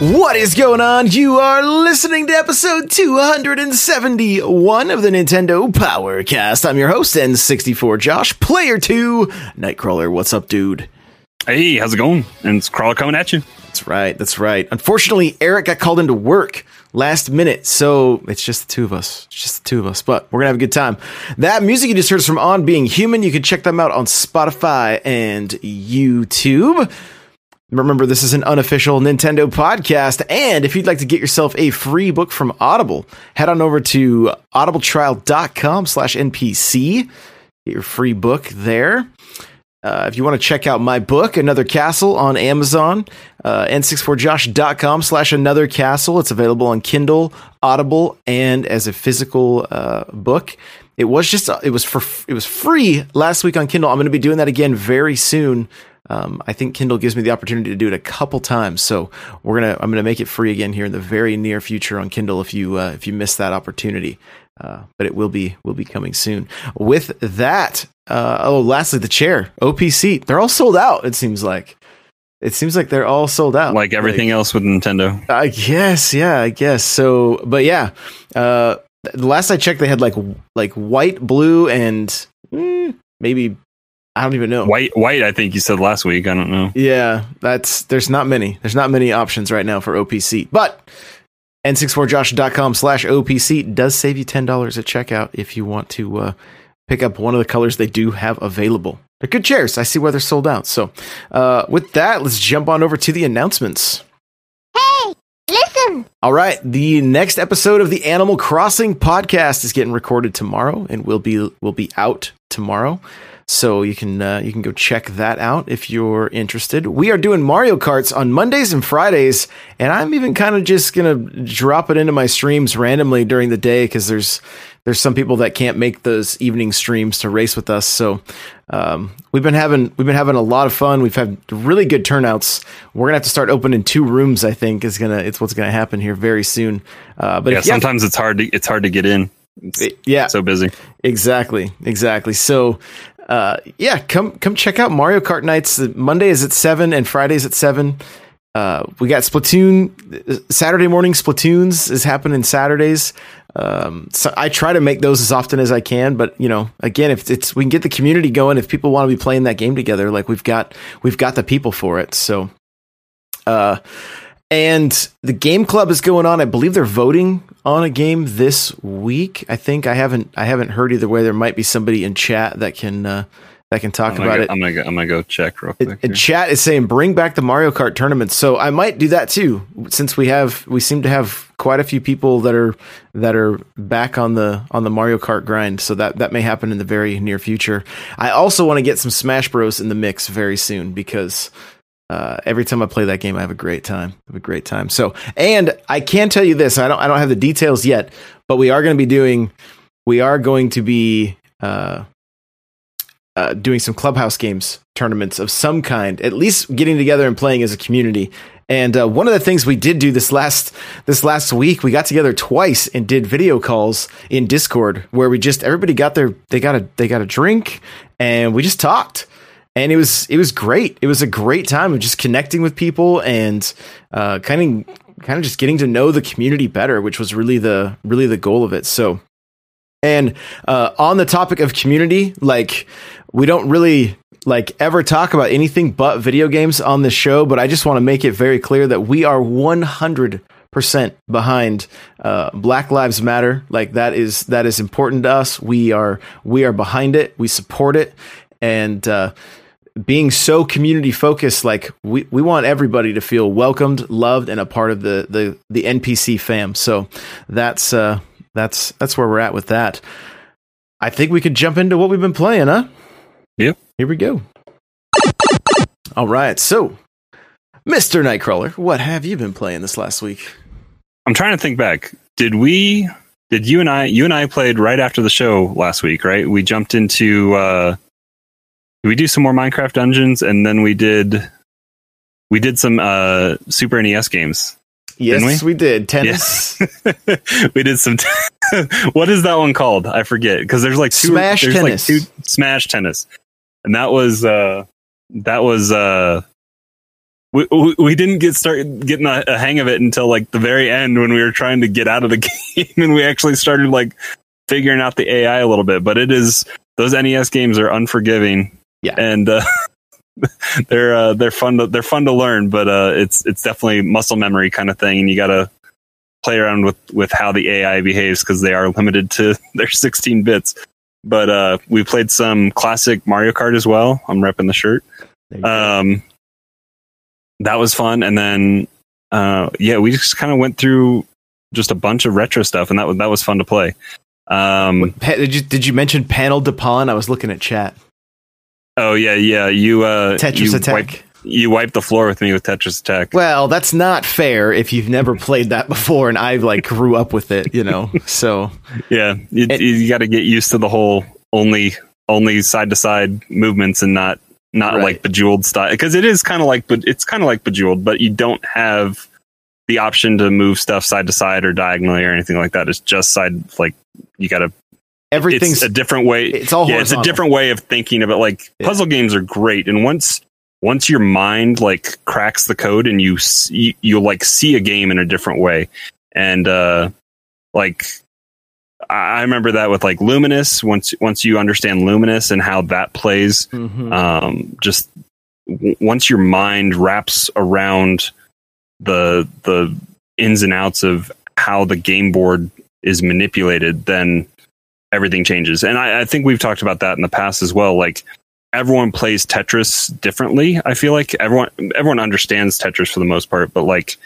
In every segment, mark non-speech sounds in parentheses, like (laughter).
What is going on? You are listening to episode 271 of the Nintendo Powercast. I'm your host, N64 Josh, player 2, Nightcrawler. What's up, dude? Hey, how's it going? And it's Crawler coming at you. That's right, that's right. Unfortunately, Eric got called into work last minute, so it's just the two of us. It's just the two of us, but we're gonna have a good time. That music you just heard is from On Being Human. You can check them out on Spotify and YouTube. Remember, this is an unofficial Nintendo podcast, and if you'd like to get yourself a free book from Audible, head on over to audibletrial.com slash NPC. Get your free book there. Uh, if you want to check out my book, Another Castle, on Amazon, uh, n64josh.com slash another castle. It's available on Kindle, Audible, and as a physical uh, book. It was just it was for it was free last week on Kindle. I'm going to be doing that again very soon. Um, I think Kindle gives me the opportunity to do it a couple times, so we're gonna I'm gonna make it free again here in the very near future on Kindle. If you uh, if you miss that opportunity, uh, but it will be will be coming soon. With that, uh, oh, lastly, the chair OPC they're all sold out. It seems like it seems like they're all sold out, like everything like, else with Nintendo. I guess, yeah, I guess so. But yeah, uh, the last I checked, they had like like white, blue, and mm, maybe I don't even know. White, white. I think you said last week. I don't know. Yeah, that's there's not many. There's not many options right now for OPC, but n64josh.com slash OPC does save you ten dollars at checkout if you want to uh, pick up one of the colors they do have available. They're good chairs. I see why they're sold out. So, uh, with that, let's jump on over to the announcements. Hey, listen. All right, the next episode of the Animal Crossing podcast is getting recorded tomorrow and will be will be out tomorrow. So you can uh, you can go check that out if you're interested. We are doing Mario Karts on Mondays and Fridays, and I'm even kind of just gonna drop it into my streams randomly during the day because there's there's some people that can't make those evening streams to race with us. So um, we've been having we've been having a lot of fun. We've had really good turnouts. We're gonna have to start opening two rooms. I think is gonna it's what's gonna happen here very soon. Uh, but yeah, sometimes have, it's hard to it's hard to get in. It's yeah, so busy. Exactly, exactly. So uh, yeah, come come check out Mario Kart nights. Monday is at seven and Fridays at seven. Uh, we got Splatoon Saturday morning. Splatoons is happening Saturdays. Um, so I try to make those as often as I can, but you know, again, if it's we can get the community going, if people want to be playing that game together, like we've got we've got the people for it. So, uh, and the game club is going on. I believe they're voting on a game this week. I think I haven't I haven't heard either way. There might be somebody in chat that can uh, that can talk about go, it. I'm gonna go, I'm gonna go check real quick. It, chat is saying bring back the Mario Kart tournament. So I might do that too, since we have we seem to have quite a few people that are that are back on the on the Mario Kart grind. So that that may happen in the very near future. I also want to get some Smash Bros in the mix very soon because uh, every time I play that game, I have a great time. I have a great time. So, and I can tell you this: I don't, I don't have the details yet, but we are going to be doing, we are going to be uh, uh, doing some clubhouse games tournaments of some kind. At least getting together and playing as a community. And uh, one of the things we did do this last this last week, we got together twice and did video calls in Discord, where we just everybody got their they got a they got a drink and we just talked and it was it was great. It was a great time of just connecting with people and uh, kind of kind of just getting to know the community better, which was really the really the goal of it. So, and uh, on the topic of community, like we don't really like ever talk about anything but video games on this show, but I just want to make it very clear that we are one hundred percent behind uh, Black Lives Matter. Like that is that is important to us. We are we are behind it. We support it, and uh, being so community focused, like we, we want everybody to feel welcomed, loved, and a part of the the the NPC fam. So that's uh that's that's where we're at with that. I think we could jump into what we've been playing, huh? Yep. Here we go. All right, so Mr. Nightcrawler, what have you been playing this last week? I'm trying to think back. Did we? Did you and I? You and I played right after the show last week, right? We jumped into. uh we do some more Minecraft dungeons, and then we did. We did some uh Super NES games. Yes, we? we? did. Tennis. (laughs) we did some. (laughs) what is that one called? I forget because there's like two. Smash there's tennis. Like two smash tennis, and that was uh that was uh. We, we- we didn't get started getting a, a hang of it until like the very end when we were trying to get out of the (laughs) game and we actually started like figuring out the AI a little bit. But it is those NES games are unforgiving, Yeah. and uh, (laughs) they're uh, they're fun to they're fun to learn. But uh, it's it's definitely muscle memory kind of thing, and you got to play around with with how the AI behaves because they are limited to (laughs) their 16 bits. But uh, we played some classic Mario Kart as well. I'm repping the shirt. Um, that was fun, and then uh, yeah, we just kind of went through just a bunch of retro stuff, and that was that was fun to play. Um, did you did you mention Panel de Pon? I was looking at chat. Oh yeah, yeah. You uh, Tetris you Attack. Wipe, you wiped the floor with me with Tetris Attack. Well, that's not fair if you've never played that before, and I like grew up with it, you know. So Yeah, you, It- you got to get used to the whole only only side to side movements and not not Right. like bejeweled style because it is kind of like but it's kind of like bejeweled, but you don't have the option to move stuff side to side or diagonally or anything like that. It's just side like you got to. Everything's It's a different way. it's all yeah, it's a different way of thinking of it. Like Yeah. puzzle games are great, and once once your mind like cracks the code and you see, you like see a game in a different way, and uh like I remember that with like Lumines. Once once you understand Lumines and how that plays, Mhm. um, just w- once your mind wraps around the the ins and outs of how the game board is manipulated, then everything changes. And I, I think we've talked about that in the past as well. Like everyone plays Tetris differently. I feel like everyone everyone understands Tetris for the most part, but like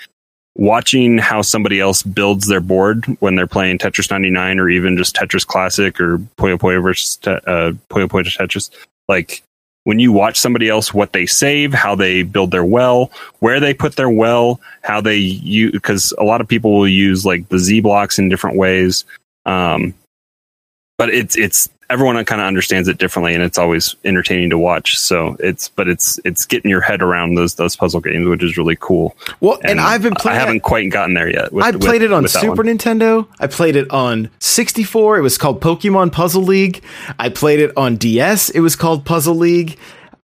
watching how somebody else builds their board when they're playing Tetris 99 or even just Tetris Classic or Puyo Puyo versus uh, Puyo Puyo Tetris, like when you watch somebody else what they save, how they build their well, where they put their well, how they use because a lot of people will use like the Z blocks in different ways. Um, but it's it's everyone kind of understands it differently, and it's always entertaining to watch. So it's but it's it's getting your head around those those puzzle games, which is really cool. well, and, I've been playing. I haven't quite gotten there yet. with- I with- played it on Super. Nintendo. I played it on 64. It was called Pokemon Puzzle League. I played it on DS. It was called Puzzle League.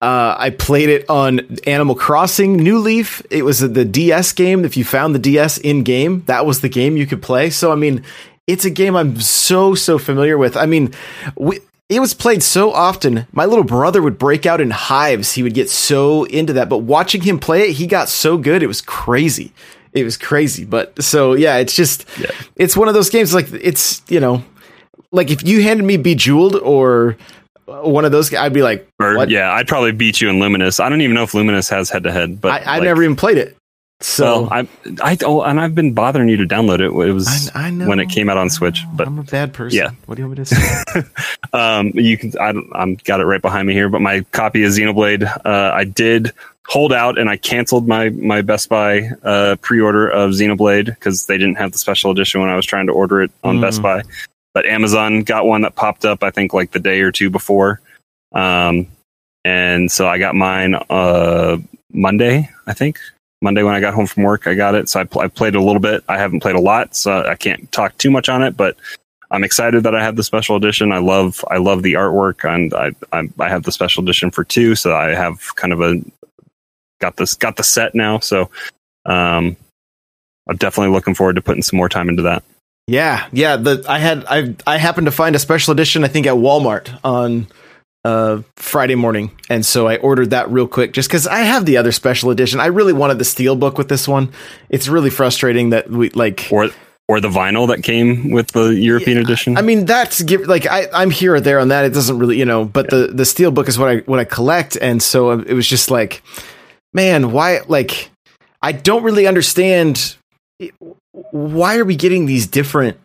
Uh, I played it on Animal Crossing New Leaf. It was the DS game. If you found the DS in game, that was the game you could play. So, I mean, it's a game I'm so, so familiar with. I mean, we, it was played so often. My little brother would break out in hives. He would get so into that. But watching him play it, he got so good. It was crazy. It was crazy. But so, yeah, it's just, Yeah. it's one of those games like it's, you know, like if you handed me Bejeweled or one of those, I'd be like, Or, yeah, I'd probably beat you in Lumines. I don't even know if Lumines has head to head, but I, I've like, never even played it. So well, I, I, oh, and I've been bothering you to download it. It was I, I know when it came out on Switch, but I'm a bad person. Yeah. What do you want me to say? (laughs) um, you can. I, I'm got it right behind me here, but my copy of Xenoblade, uh, I did hold out and I canceled my my Best Buy uh, pre-order of Xenoblade because they didn't have the special edition when I was trying to order it on Mm. Best Buy. But Amazon got one that popped up, I think, like the day or two before, um, and so I got mine uh, Monday, I think. Monday when I got home from work, I got it. So I, pl- I played a little bit. I haven't played a lot, so I can't talk too much on it. But I'm excited that I have the special edition. I love I love the artwork, and I I, I have the special edition for two, so I have kind of a got this got the set now. So um, I'm definitely looking forward to putting some more time into that. yeah, yeah. The I had I I happened to find a special edition. I think at Walmart on uh Friday morning, and so I ordered that real quick just because I have the other special edition. I really wanted the steel book with this one. It's really frustrating that we like Or or the vinyl that came with the European yeah, edition. I mean, that's like I, I'm here or there on that. It doesn't really, you know, but yeah. the the steel book is what I what I collect, and so it was just like, man, why? Like, I don't really understand. Why are we getting these different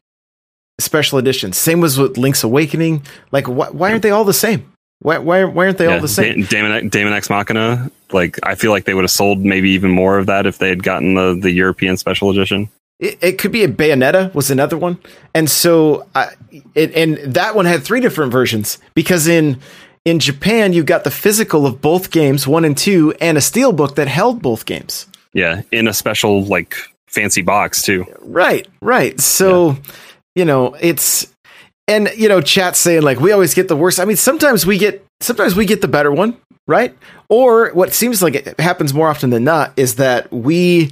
special editions? Same was with Link's Awakening. Like, why, why aren't they all the same? Why, why, why aren't they yeah, all the same? Daemon X Machina. Like, I feel like they would have sold maybe even more of that if they had gotten the the European special edition. It, it could be a Bayonetta was another one, and so uh, it, and that one had three different versions because in in Japan you got the physical of both games, one and two, and a steel book that held both games. Yeah, in a special like fancy box too. Right, right. So yeah. you know it's and you know chat saying like we always get the worst. I mean sometimes we get sometimes we get the better one, right? Or what seems like it happens more often than not is that we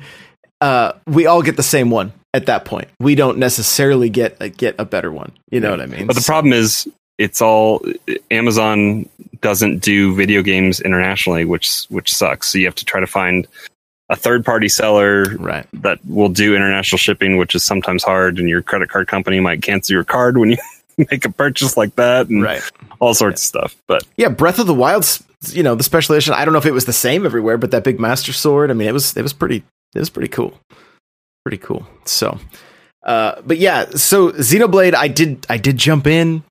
uh, we all get the same one at that point. We don't necessarily get a, get a better one. You know what I mean? But the problem is, it's all Amazon doesn't do video games internationally, which which sucks. So you have to try to find a third party seller right. that will do international shipping, which is sometimes hard. And your credit card company might cancel your card when you (laughs) make a purchase like that, and right. all sorts yeah. of stuff. But yeah, Breath of the Wild's you know the special edition. I don't know if it was the same everywhere, but that big Master Sword. I mean, it was it was pretty it was pretty cool. Pretty cool. So, uh, but yeah, so Xenoblade, I did, I did jump in,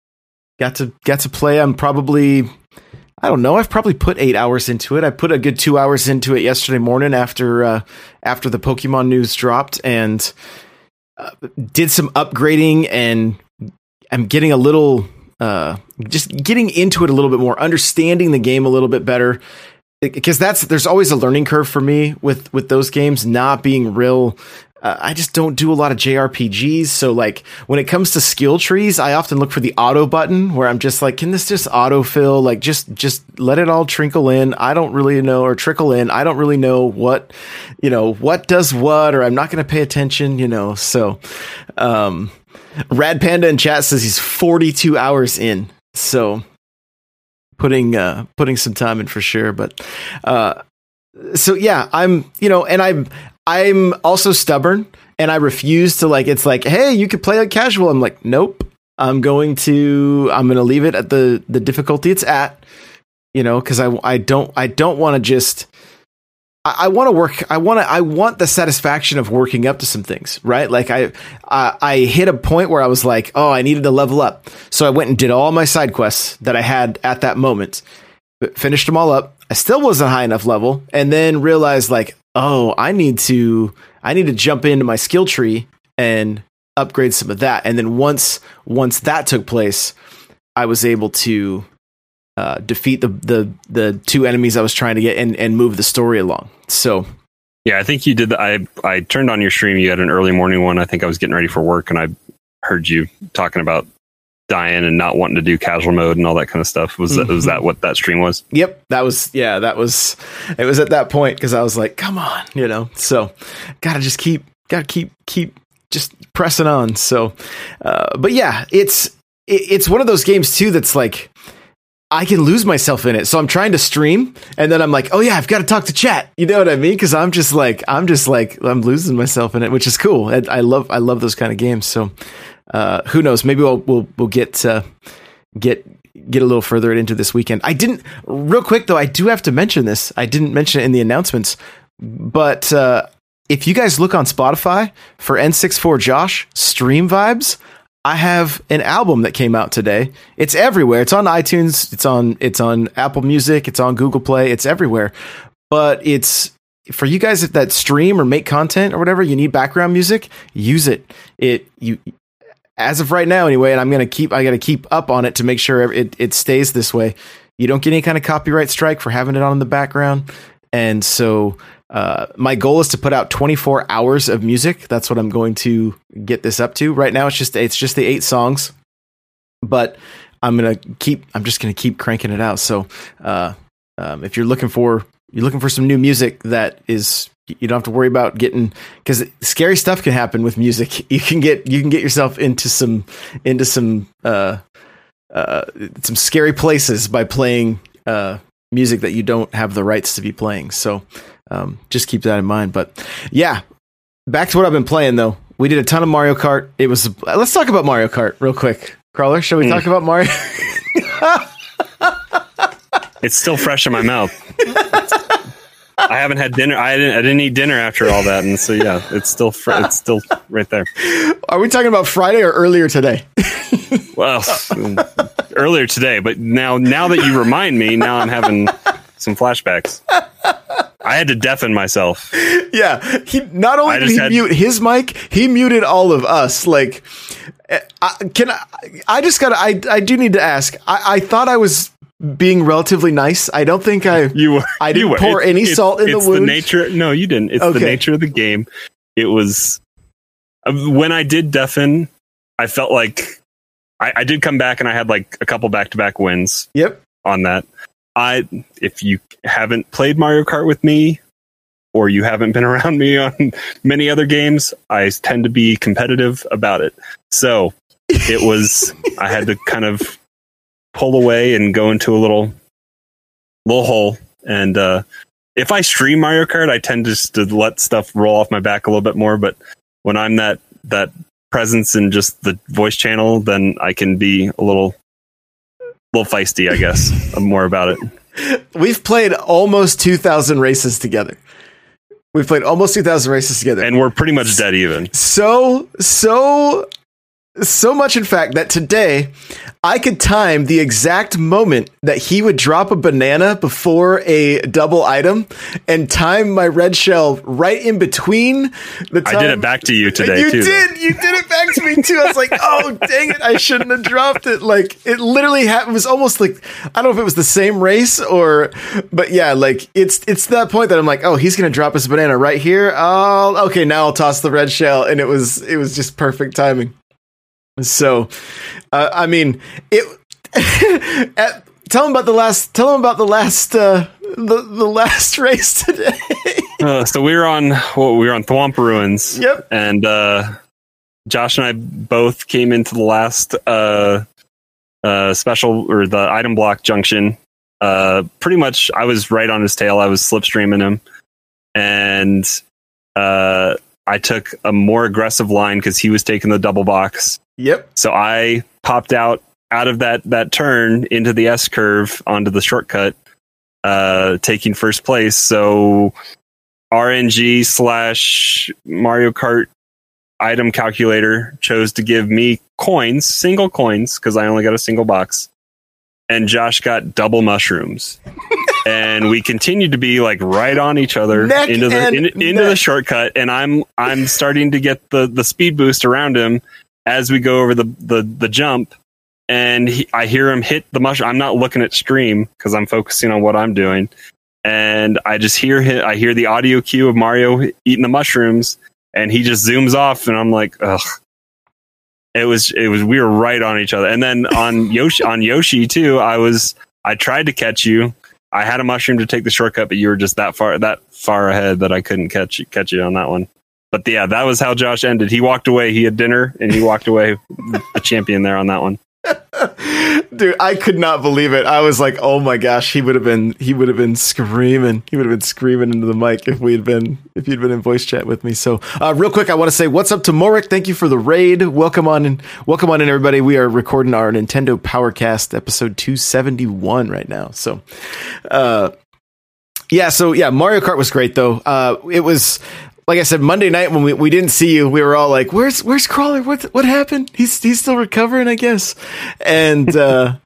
got to, got to play. I'm probably, I don't know. I've probably put eight hours into it. I put a good two hours into it yesterday morning after, uh, after the Pokemon news dropped and uh, did some upgrading and I'm getting a little, uh, just getting into it a little bit more, understanding the game a little bit better because that's there's always a learning curve for me with with those games not being real uh, I just don't do a lot of JRPGs. So like when it comes to skill trees, I often look for the auto button where I'm just like, can this just autofill? Like just, just let it all trickle in. I don't really know or trickle in. I don't really know what, you know, what does what, or I'm not going to pay attention, you know? So, um, Rad Panda in chat says he's 42 hours in. So putting uh, putting some time in for sure. But uh, so yeah, I'm you know, and I'm I'm also stubborn, and I refuse to like. It's like, hey, you could play like casual. I'm like, nope. I'm going to I'm going to leave it at the the difficulty it's at. You know, because I I don't I don't want to just I, I want to work. I want to. I want the satisfaction of working up to some things, right? Like I, I, I hit a point where I was like, oh, I needed to level up, so I went and did all my side quests that I had at that moment, finished them all up. I still wasn't high enough level, and then realized like, oh, I need to, I need to jump into my skill tree and upgrade some of that. And then once, once that took place, I was able to uh, defeat the, the the two enemies I was trying to get and, and move the story along. So yeah, I think you did. I I turned on your stream. You had an early morning one. I think I was getting ready for work, and I heard you talking about dying and not wanting to do casual mode and all that kind of stuff. Was mm-hmm. that was that what that stream was? Yep, that was yeah, that was it was at that point because I was like, come on, you know. So gotta just keep gotta keep keep just pressing on. So, uh, but yeah, it's it, it's one of those games too that's like I can lose myself in it. So I'm trying to stream and then I'm like, oh yeah, I've got to talk to chat. You know what I mean? Cause I'm just like, I'm just like, I'm losing myself in it, which is cool. I, I love, I love those kind of games. So, uh, who knows? Maybe we'll, we'll, we'll get, uh, get, get a little further into this weekend. I didn't real quick though. I do have to mention this. I didn't mention it in the announcements, but, uh, if you guys look on Spotify for N64 Josh stream vibes, I have an album that came out today. It's everywhere. It's on iTunes. It's on it's on Apple Music. It's on Google Play. It's everywhere. But it's for you guys that stream or make content or whatever. You need background music. Use it. It you as of right now anyway. And I'm gonna keep. I got to keep up on it to make sure it it stays this way. You don't get any kind of copyright strike for having it on in the background. And so uh, my goal is to put out 24 hours of music. That's what I'm going to get this up to. Right now, it's just it's just the eight songs, but I'm gonna keep. I'm just gonna keep cranking it out. So, uh, um, if you're looking for you're looking for some new music that is you don't have to worry about getting because scary stuff can happen with music. (laughs) You can get you can get yourself into some into some uh, uh, some scary places by playing uh, music that you don't have the rights to be playing. So um, just keep that in mind. But yeah, back to what I've been playing though. we did a ton of Mario Kart. It was let's talk about Mario Kart real quick. Crawler, shall we Mm. talk about Mario? It's still fresh in my mouth. (laughs) I haven't had dinner. I didn't. I didn't eat dinner after all that, and so yeah, it's still. Fr- it's still right there. Are we talking about Friday or earlier today? (laughs) Well, earlier today, but now now that you remind me, now I'm having some flashbacks. I had to deafen myself. yeah, he not only I did he had- mute his mic, he muted all of us. Like, eh, I, can I? I just got. to I I do need to ask. I, I thought I was being relatively nice. I don't think I. You were. I didn't were. pour any it's- salt in the it's wound. nature. No, you didn't. It's Okay. the nature of the game. It was uh, when I did deafen. I felt like I, I did come back and I had like a couple back to back wins Yep. on that. I if you haven't played Mario Kart with me or you haven't been (laughs) around me on many other games, I tend to be competitive about it. So it was I had to kind of pull away and go into a little little hole and uh if I stream Mario Kart, I tend just to let stuff roll off my back a little bit more, but when I'm that that presence in just the voice channel, then I can be a little little feisty, I guess. (laughs) I'm more about it. We've played almost two thousand races together. We've played almost two thousand races together. And we're pretty much dead even. so so so much in fact that today I could time the exact moment that he would drop a banana before a double item and time my red shell right in between the time I did it back to you today you too. though. did. You did it back to me too. I was like, "Oh, dang it! I shouldn't have dropped it." Like it literally happened. It was almost like I don't know if it was the same race or, but yeah, like it's it's that point that I'm like, "Oh, he's gonna drop his banana right here." Oh, okay. Now I'll toss the red shell, and it was it was just perfect timing. So, uh, I mean, it. (laughs) at, tell him about the last. Tell him about the last. Uh, the the last (laughs) race today. Uh, so we were on well, we were on Thwomp Ruins. Yep. And uh, Josh and I both came into the last uh, uh, special or the item block junction. Uh, pretty much, I was right on his tail. I was slipstreaming him, and uh, I took a more aggressive line because he was taking the double box. Yep. So I popped out out of that that turn into the S curve onto the shortcut, uh, taking first place. So RNG slash Mario Kart item calculator chose to give me coins, single coins, because I only got a single box, and Josh got double mushrooms. (laughs) and we continued to be like right on each other Neck into the in, into the shortcut, and I'm I'm starting to get the the speed boost around him as we go over the the the jump, and he, I hear him hit the mushroom. I'm not looking at stream because I'm focusing on what I'm doing, and I just hear him, I hear the audio cue of Mario eating the mushrooms, and he just zooms off, and I'm like, ugh. It was it was we were right on each other, and then on (laughs) Yoshi on Yoshi too. I was I tried to catch you. I had a mushroom to take the shortcut, but you were just that far that far ahead that I couldn't catch you, catch you on that one. But yeah, that was how Josh ended. He walked away. He had dinner, and he walked away the champion there on that one. (laughs) Dude, I could not believe it. I was like, "Oh my gosh, he would have been he would have been screaming. He would have been screaming into the mic if we had been if you'd been in voice chat with me." So, uh, real quick, I want to say what's up to Morik. Thank you for the raid. Welcome on. Welcome on in everybody. We are recording our Nintendo Powercast episode 271 right now. So, uh yeah, so yeah, Mario Kart was great though. Uh it was like I said, Monday night when we, we didn't see you, we were all like, "Where's Where's Crawler? What what happened? He's he's still recovering, I guess." And uh,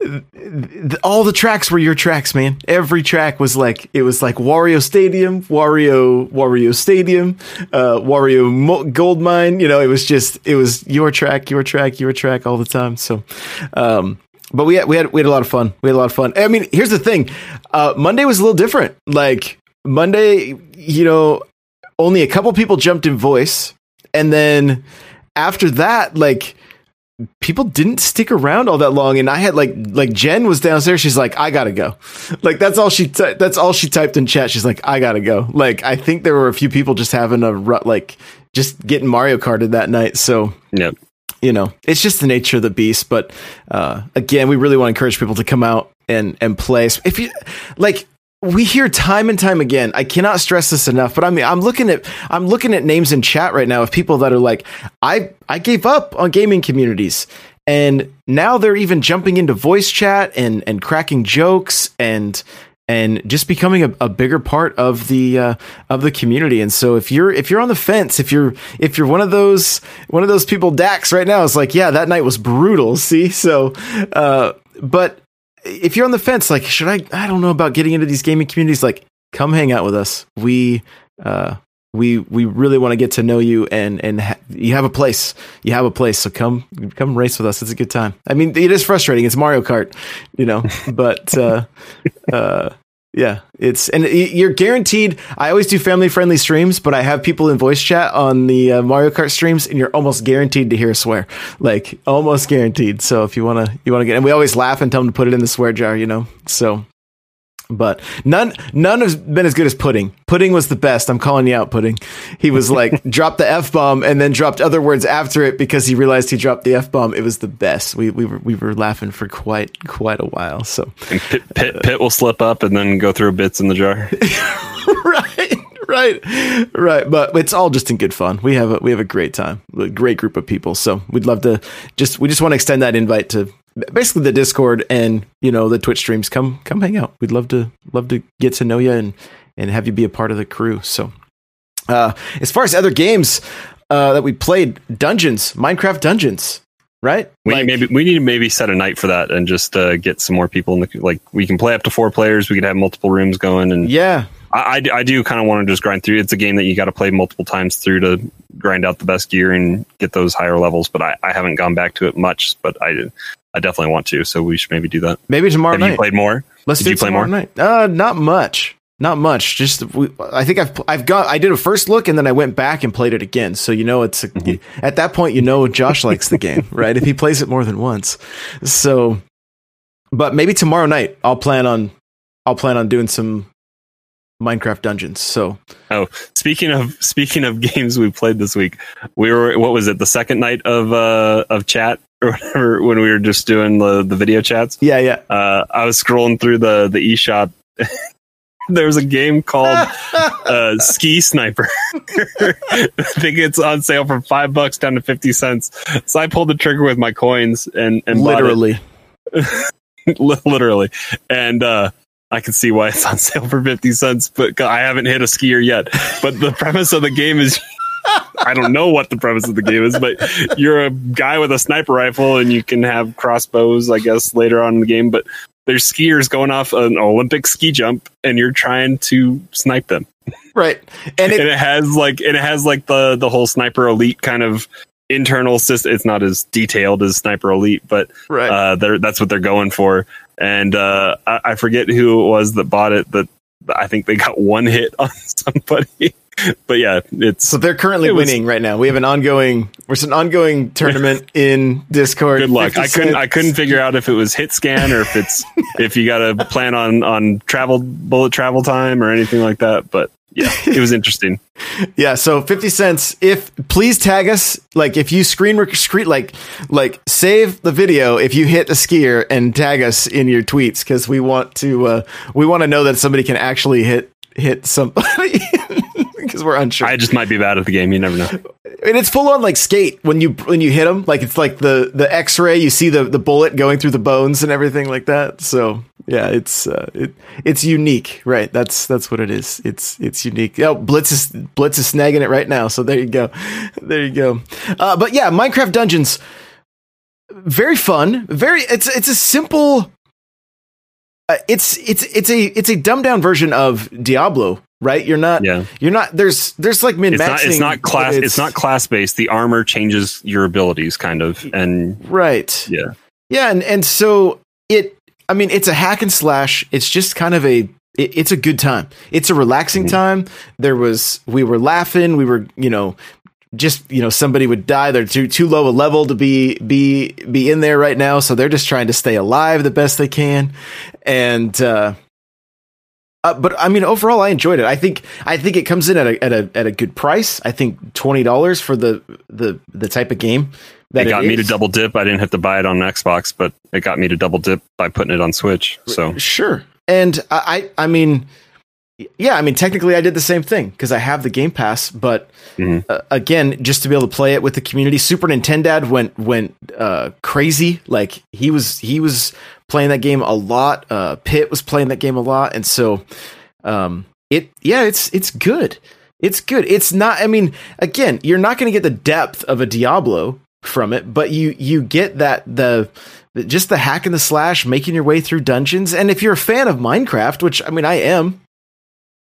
th- all the tracks were your tracks, man. Every track was like it was like Wario Stadium, Wario Wario Stadium, uh, Wario Mo- Gold Mine. You know, it was just it was your track, your track, your track all the time. So, um, but we had we had we had a lot of fun. We had a lot of fun. I mean, here's the thing: uh, Monday was a little different. Like Monday, you know, only a couple people jumped in voice, and then after that, like people didn't stick around all that long. And I had like like Jen was downstairs. She's like, I gotta go. (laughs) Like that's all she ty- that's all she typed in chat. She's like, I gotta go. Like I think there were a few people just having a ru- like just getting Mario Karted that night. So Yep. you know, it's just the nature of the beast. But uh, again, we really want to encourage people to come out and and play. If you like, we hear time and time again. I cannot stress this enough, but I mean, I'm looking at I'm looking at names in chat right now of people that are like, I I gave up on gaming communities, and now they're even jumping into voice chat and and cracking jokes and and just becoming a, a bigger part of the uh, of the community. And so if you're if you're on the fence, if you're if you're one of those one of those people, Dax right now is like, yeah, that night was brutal. See, so uh, but if you're on the fence, like, should I? I don't know about getting into these gaming communities. Like, come hang out with us. We uh, we we really want to get to know you, and and ha- you have a place. You have a place. So come come race with us. It's a good time. I mean, it is frustrating. It's Mario Kart, you know, but uh, (laughs) uh, yeah, it's and you're guaranteed. I always do family friendly streams, but I have people in voice chat on the uh, Mario Kart streams, and you're almost guaranteed to hear a swear, like almost guaranteed. So if you wanna, you wanna get, and we always laugh and tell them to put it in the swear jar, you know. So but none none has been as good as pudding. Pudding was the best. I'm calling you out, pudding. He was (laughs) like dropped the f bomb and then dropped other words after it because he realized he dropped the f bomb. It was the best. We we were we were laughing for quite quite a while. So and Pit, Pit, Pit will slip up and then go through bits in the jar. (laughs) right right, right. But it's all just in good fun. We have a we have a great time, a great group of people. So we'd love to just we just want to extend that invite to basically the Discord and you know the Twitch streams. Come come hang out. We'd love to love to get to know you and and have you be a part of the crew. So uh, as far as other games uh, that we played, Dungeons, Minecraft Dungeons. Right, we like, maybe we need to maybe set a night for that and just uh, get some more people in the like. We can play up to four players. We could have multiple rooms going and yeah, I, I, I do kind of want to just grind through. It's a game that you got to play multiple times through to grind out the best gear and get those higher levels. But I, I haven't gone back to it much. But I I definitely want to. So we should maybe do that. Maybe tomorrow Have night. you played more? Let's Did do you play tomorrow more? night. Uh, not much. Not much. Just we, I think I've I've got I did a first look and then I went back and played it again. So you know it's a, Mm-hmm. at that point you know Josh likes the game, (laughs) right? If he plays it more than once. So but maybe tomorrow night I'll plan on I'll plan on doing some Minecraft dungeons. So Oh, speaking of speaking of (laughs) games we played this week, we were what was it the second night of uh of chat or (laughs) whatever when we were just doing the the video chats. yeah, yeah. Uh, I was scrolling through the the eShop. (laughs) there was a game called uh, Ski Sniper. I think it's on sale from five bucks down to fifty cents. So I pulled the trigger with my coins and and. Literally. Literally and uh i can see why it's on (laughs) sale for 50 cents but i haven't hit a skier yet but the premise of the game is (laughs) i don't know what the premise of the game is but you're a guy with a sniper rifle and you can have crossbows i guess later on in the game but there's skiers going off an olympic ski jump and you're trying to snipe them Right. And and it it has like and it has like the the whole sniper elite kind of internal system it's not as detailed as sniper elite but right. uh, they're, that's what they're going for. And uh, I, I forget who it was that bought it. That I think they got one hit (laughs) on somebody. but yeah, it's so they're currently it was- winning right now. We have an ongoing there's an ongoing tournament (laughs) in Discord. good luck. I couldn't I couldn't figure out if it was hit scan or if it's (laughs) if you got to plan on on travel bullet travel time or anything like that. But yeah, it was interesting. (laughs) Yeah, so 50 cents. If please tag us, like if you screen screen like like save the video if you hit a skier and tag us in your tweets cuz we want to uh we want to know that somebody can actually hit hit somebody (laughs) because we're unsure. I just might be bad at the game. You never know. and it's full on like skate when you when you hit them, like it's like the the X-ray, you see the the bullet going through the bones and everything like that. So, yeah, it's uh, it it's unique, right? That's that's what it is. It's it's unique. Oh, Blitz is Blitz is snagging it right now. So there you go, there you go. Uh, but yeah, Minecraft Dungeons, very fun. Very it's it's a simple. Uh, it's it's it's a it's a dumbed down version of Diablo, right? You're not Yeah, you're not there's there's like min it's not it's not class it's, not class based. The armor changes your abilities, kind of, and right. yeah, Yeah, and and so it. I mean, it's a hack and slash. It's just kind of a. It, it's a good time. It's a relaxing Mhm. time. There was we were laughing. We were you know just you know somebody would die. They're too too low a level to be be be in there right now. So they're just trying to stay alive the best they can. And uh, uh, but I mean, overall, I enjoyed it. I think I think it comes in at a at a at a good price. I think twenty dollars for the the the type of game that it got me to double dip. I didn't have to buy it on Xbox, but it got me to double dip by putting it on Switch. So Sure. and I, I mean, yeah, I mean, technically, I did the same thing because I have the Game Pass. But Mhm. uh, again, just to be able to play it with the community, Super Nintendo went went uh, crazy. Like he was he was playing that game a lot. Uh, Pitt was playing that game a lot, and so um, it yeah, it's it's good. It's good. It's not. I mean, again, you're not going to get the depth of a Diablo from it, but you you get that the just the hack and the slash, making your way through dungeons. And if you're a fan of Minecraft, which I mean, I am,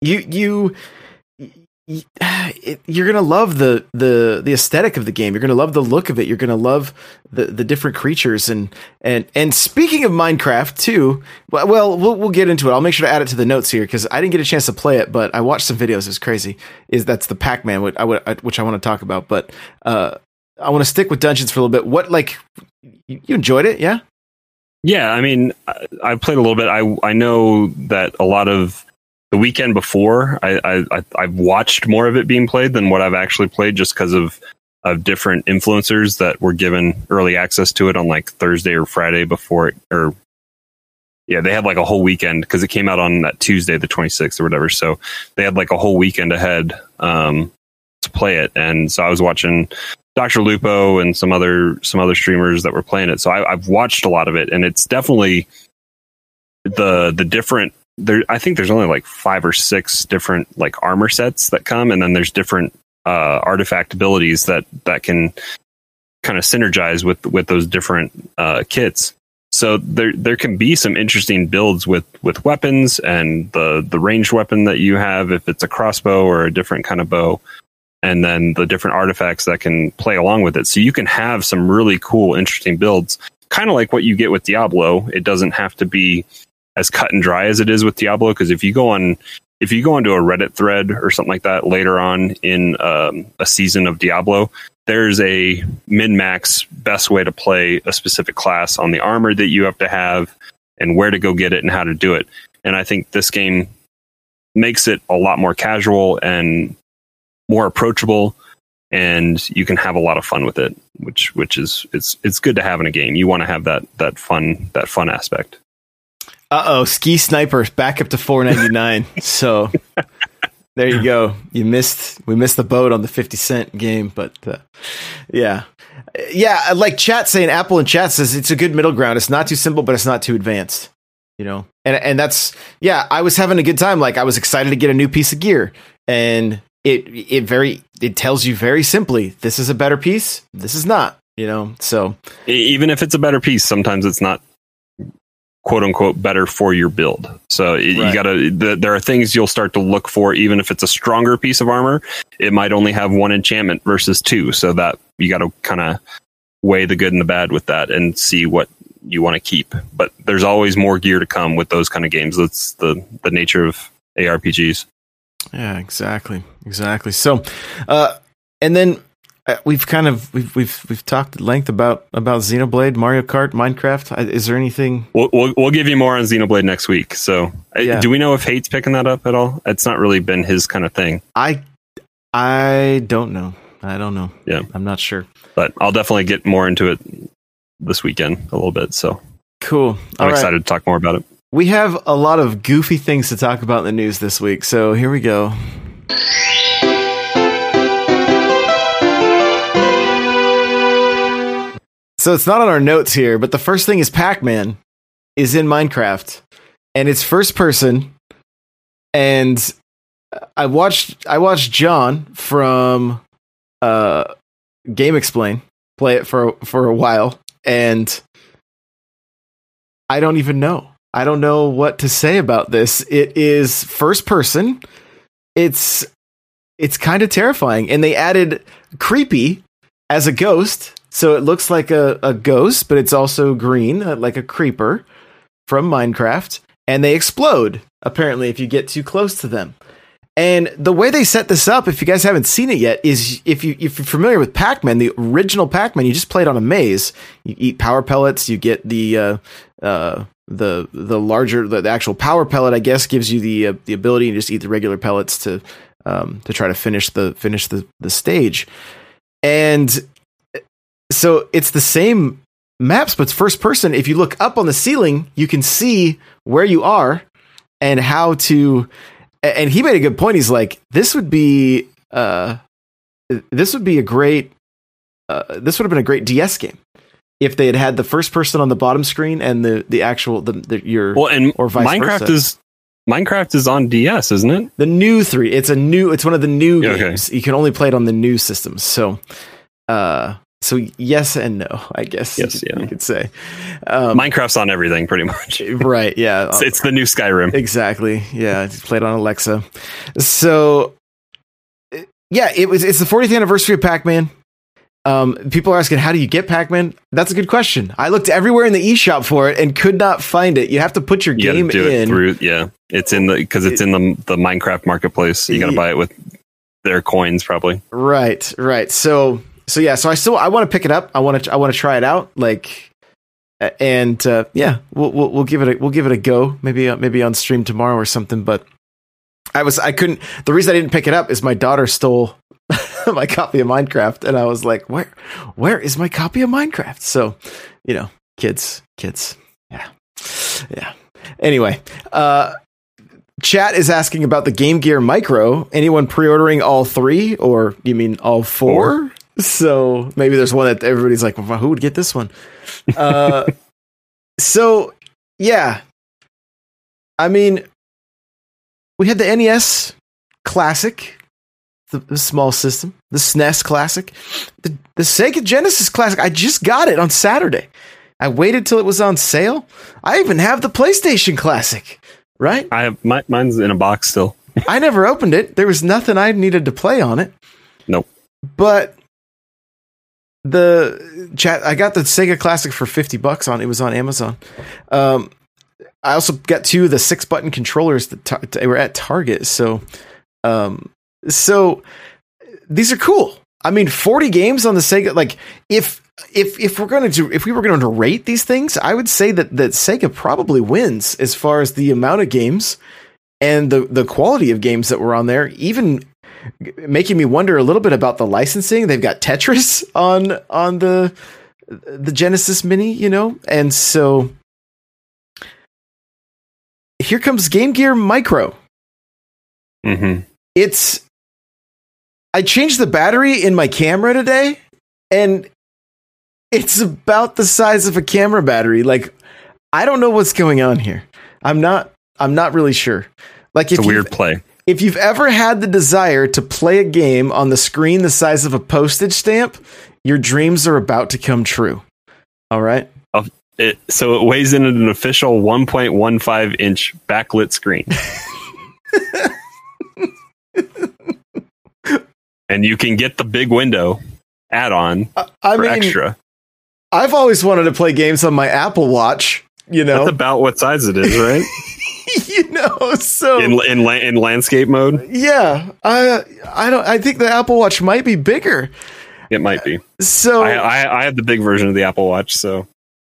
you you. (sighs) you're gonna love the the the aesthetic of the game. You're gonna love the look of it. You're gonna love the the different creatures and and and speaking of Minecraft too. Well, well, we'll get into it. I'll make sure to add it to the notes here because I didn't get a chance to play it, but I watched some videos. It's crazy. Is that's the Pac Man which I would which I want to talk about, but uh, I want to stick with dungeons for a little bit. What like you enjoyed it? Yeah. Yeah, I mean, I played a little bit. I I know that a lot of the weekend before, I, I I've watched more of it being played than what I've actually played, just because of of different influencers that were given early access to it on like Thursday or Friday before it, or yeah, they had like a whole weekend because it came out on that Tuesday, the 26th or whatever. So they had like a whole weekend ahead um, to play it, and so I was watching Dr. Lupo and some other some other streamers that were playing it. So I, I've watched a lot of it, and it's definitely the the different. There, I think there's only like five or six different like armor sets that come, and then there's different uh, artifact abilities that that can kind of synergize with with those different uh, kits. So there there can be some interesting builds with with weapons and the the ranged weapon that you have if it's a crossbow or a different kind of bow and then the different artifacts that can play along with it. So you can have some really cool, interesting builds, kind of like what you get with Diablo. It doesn't have to be as cut and dry as it is with Diablo, because if you go on if you go onto a Reddit thread or something like that later on in um, a season of Diablo, there's a min max best way to play a specific class on the armor that you have to have and where to go get it and how to do it. And I think this game makes it a lot more casual and more approachable and you can have a lot of fun with it which which is it's it's good to have in a game you want to have that that fun that fun aspect Uh oh, ski sniper back up to four ninety nine. (laughs) so there you go. You missed. We missed the boat on the fifty cent game, but uh, yeah, yeah. Like chat saying, Apple and chat says it's a good middle ground. It's not too simple, but it's not too advanced. You know, and and that's yeah. I was having a good time. Like I was excited to get a new piece of gear, and it it very it tells you very simply this is a better piece. This is not. You know, so even if it's a better piece sometimes it's not quote unquote better for your build. So y- you gotta the, there are things you'll start to look for even if it's a stronger piece of armor it might only have one enchantment versus two. So that you gotta kind of weigh the good and the bad with that and see what you want to keep. But there's always more gear to come with those kind of games. That's the the nature of arpgs Yeah, exactly, exactly. So, uh, and then we've kind of we've we've we've talked at length about about Xenoblade, Mario Kart, Minecraft. Uh, Is there anything? We'll, we'll, we'll give you more on Xenoblade next week. So, uh, Yeah. do we know if Hate's picking that up at all? It's not really been his kind of thing, I I don't know. I don't know. Yeah. I'm not sure. but I'll definitely get more into it this weekend a little bit. So, Cool. I'm All right. excited to talk more about it. We have a lot of goofy things to talk about in the news this week. So here we go. So it's not on our notes here, but the first thing is Pac-Man is in Minecraft and it's first person and I watched I watched John from uh GameXplain play it for for a while and I don't even know. I don't know what to say about this. It is first person. It's it's kind of terrifying and they added creepy as a ghost. So it looks like a, a ghost, but it's also green, uh, like a creeper from Minecraft. And they explode, apparently, if you get too close to them. And the way they set this up, if you guys haven't seen it yet, is if you if you're familiar with Pac-Man, the original Pac-Man, you just played on a maze. You eat power pellets, you get the uh, uh, the the larger the, the actual power pellet, I guess, gives you the uh, the ability to just eat the regular pellets to um, to try to finish the finish the the stage. And so it's the same maps, but it's first person. If you look up on the ceiling, you can see where you are, and how to. And he made a good point. He's like, this would be, uh, this would be a great, uh, this would have been a great DS game if they had had the first person on the bottom screen and the the actual the, the your Well, and or vice Minecraft versa. is Minecraft is on DS, isn't it? the new three. It's a new. It's one of the new Yeah, okay. games. You can only play it on the new systems. So, uh, so yes and no. I guess. Yes, yeah. you could say. Um, Minecraft's on everything, pretty much. (laughs) right. Yeah. (laughs) It's, it's the new Skyrim. Exactly. Yeah, it's played on Alexa. So, yeah, it was. It's the 40th anniversary of Pac-Man. Um, people are asking, how do you get Pac-Man? That's a good question. I looked everywhere in the eShop for it and could not find it. You have to put your You game in. through. Yeah, it's in the because it's in the the Minecraft marketplace. You got to buy it with their coins, probably. Right, right. So, so yeah. So I still I want to pick it up. I want to I want to try it out. Like, and uh, yeah, we'll, we'll we'll give it a we'll give it a go. Maybe uh, maybe on stream tomorrow or something. But I was I couldn't. The reason I didn't pick it up is my daughter stole (laughs) my copy of Minecraft, and I was like, where where is my copy of Minecraft? So, you know, kids, kids, yeah, yeah. Anyway, uh. Chat is asking about the Game Gear Micro. Anyone pre-ordering all three, or you mean all four? So maybe there's one that everybody's like, well, who would get this one? Uh, (laughs) so yeah, I mean, we had the NES Classic, the, the small system, the SNES Classic, the, the Sega Genesis Classic. I just got it on Saturday. I waited till it was on sale. I even have the PlayStation Classic, right? I have my, mine's in a box still. I never opened it. There was nothing I needed to play on it. Nope. But the chat, I got the Sega Classic for fifty bucks on. It was on Amazon. Um, I also got two of the six button controllers that ta- they were at Target. So, um, so these are cool. I mean, forty games on the Sega. Like, if if if we're going to do if we were going to rate these things, I would say that that Sega probably wins as far as the amount of games and the the quality of games that were on there. Even making me wonder a little bit about the licensing. They've got Tetris on on the the Genesis Mini, you know, and so here comes Game Gear Micro. hmm It's I changed the battery in my camera today, and it's about the size of a camera battery. Like I don't know what's going on here. I'm not. I'm not really sure. Like It's if a weird play. If you've ever had the desire to play a game on the screen the size of a postage stamp, your dreams are about to come true. All right. It, so it weighs in at an official 1.15 inch backlit screen. (laughs) and you can get the big window add on I, I for mean, extra. I've always wanted to play games on my Apple Watch. You know, That's about what size it is, right? (laughs) you know. (laughs) Oh, so in in, la- in landscape mode, yeah, I I don't. I think the Apple Watch might be bigger. it might be. So I, I I have the big version of the Apple Watch, so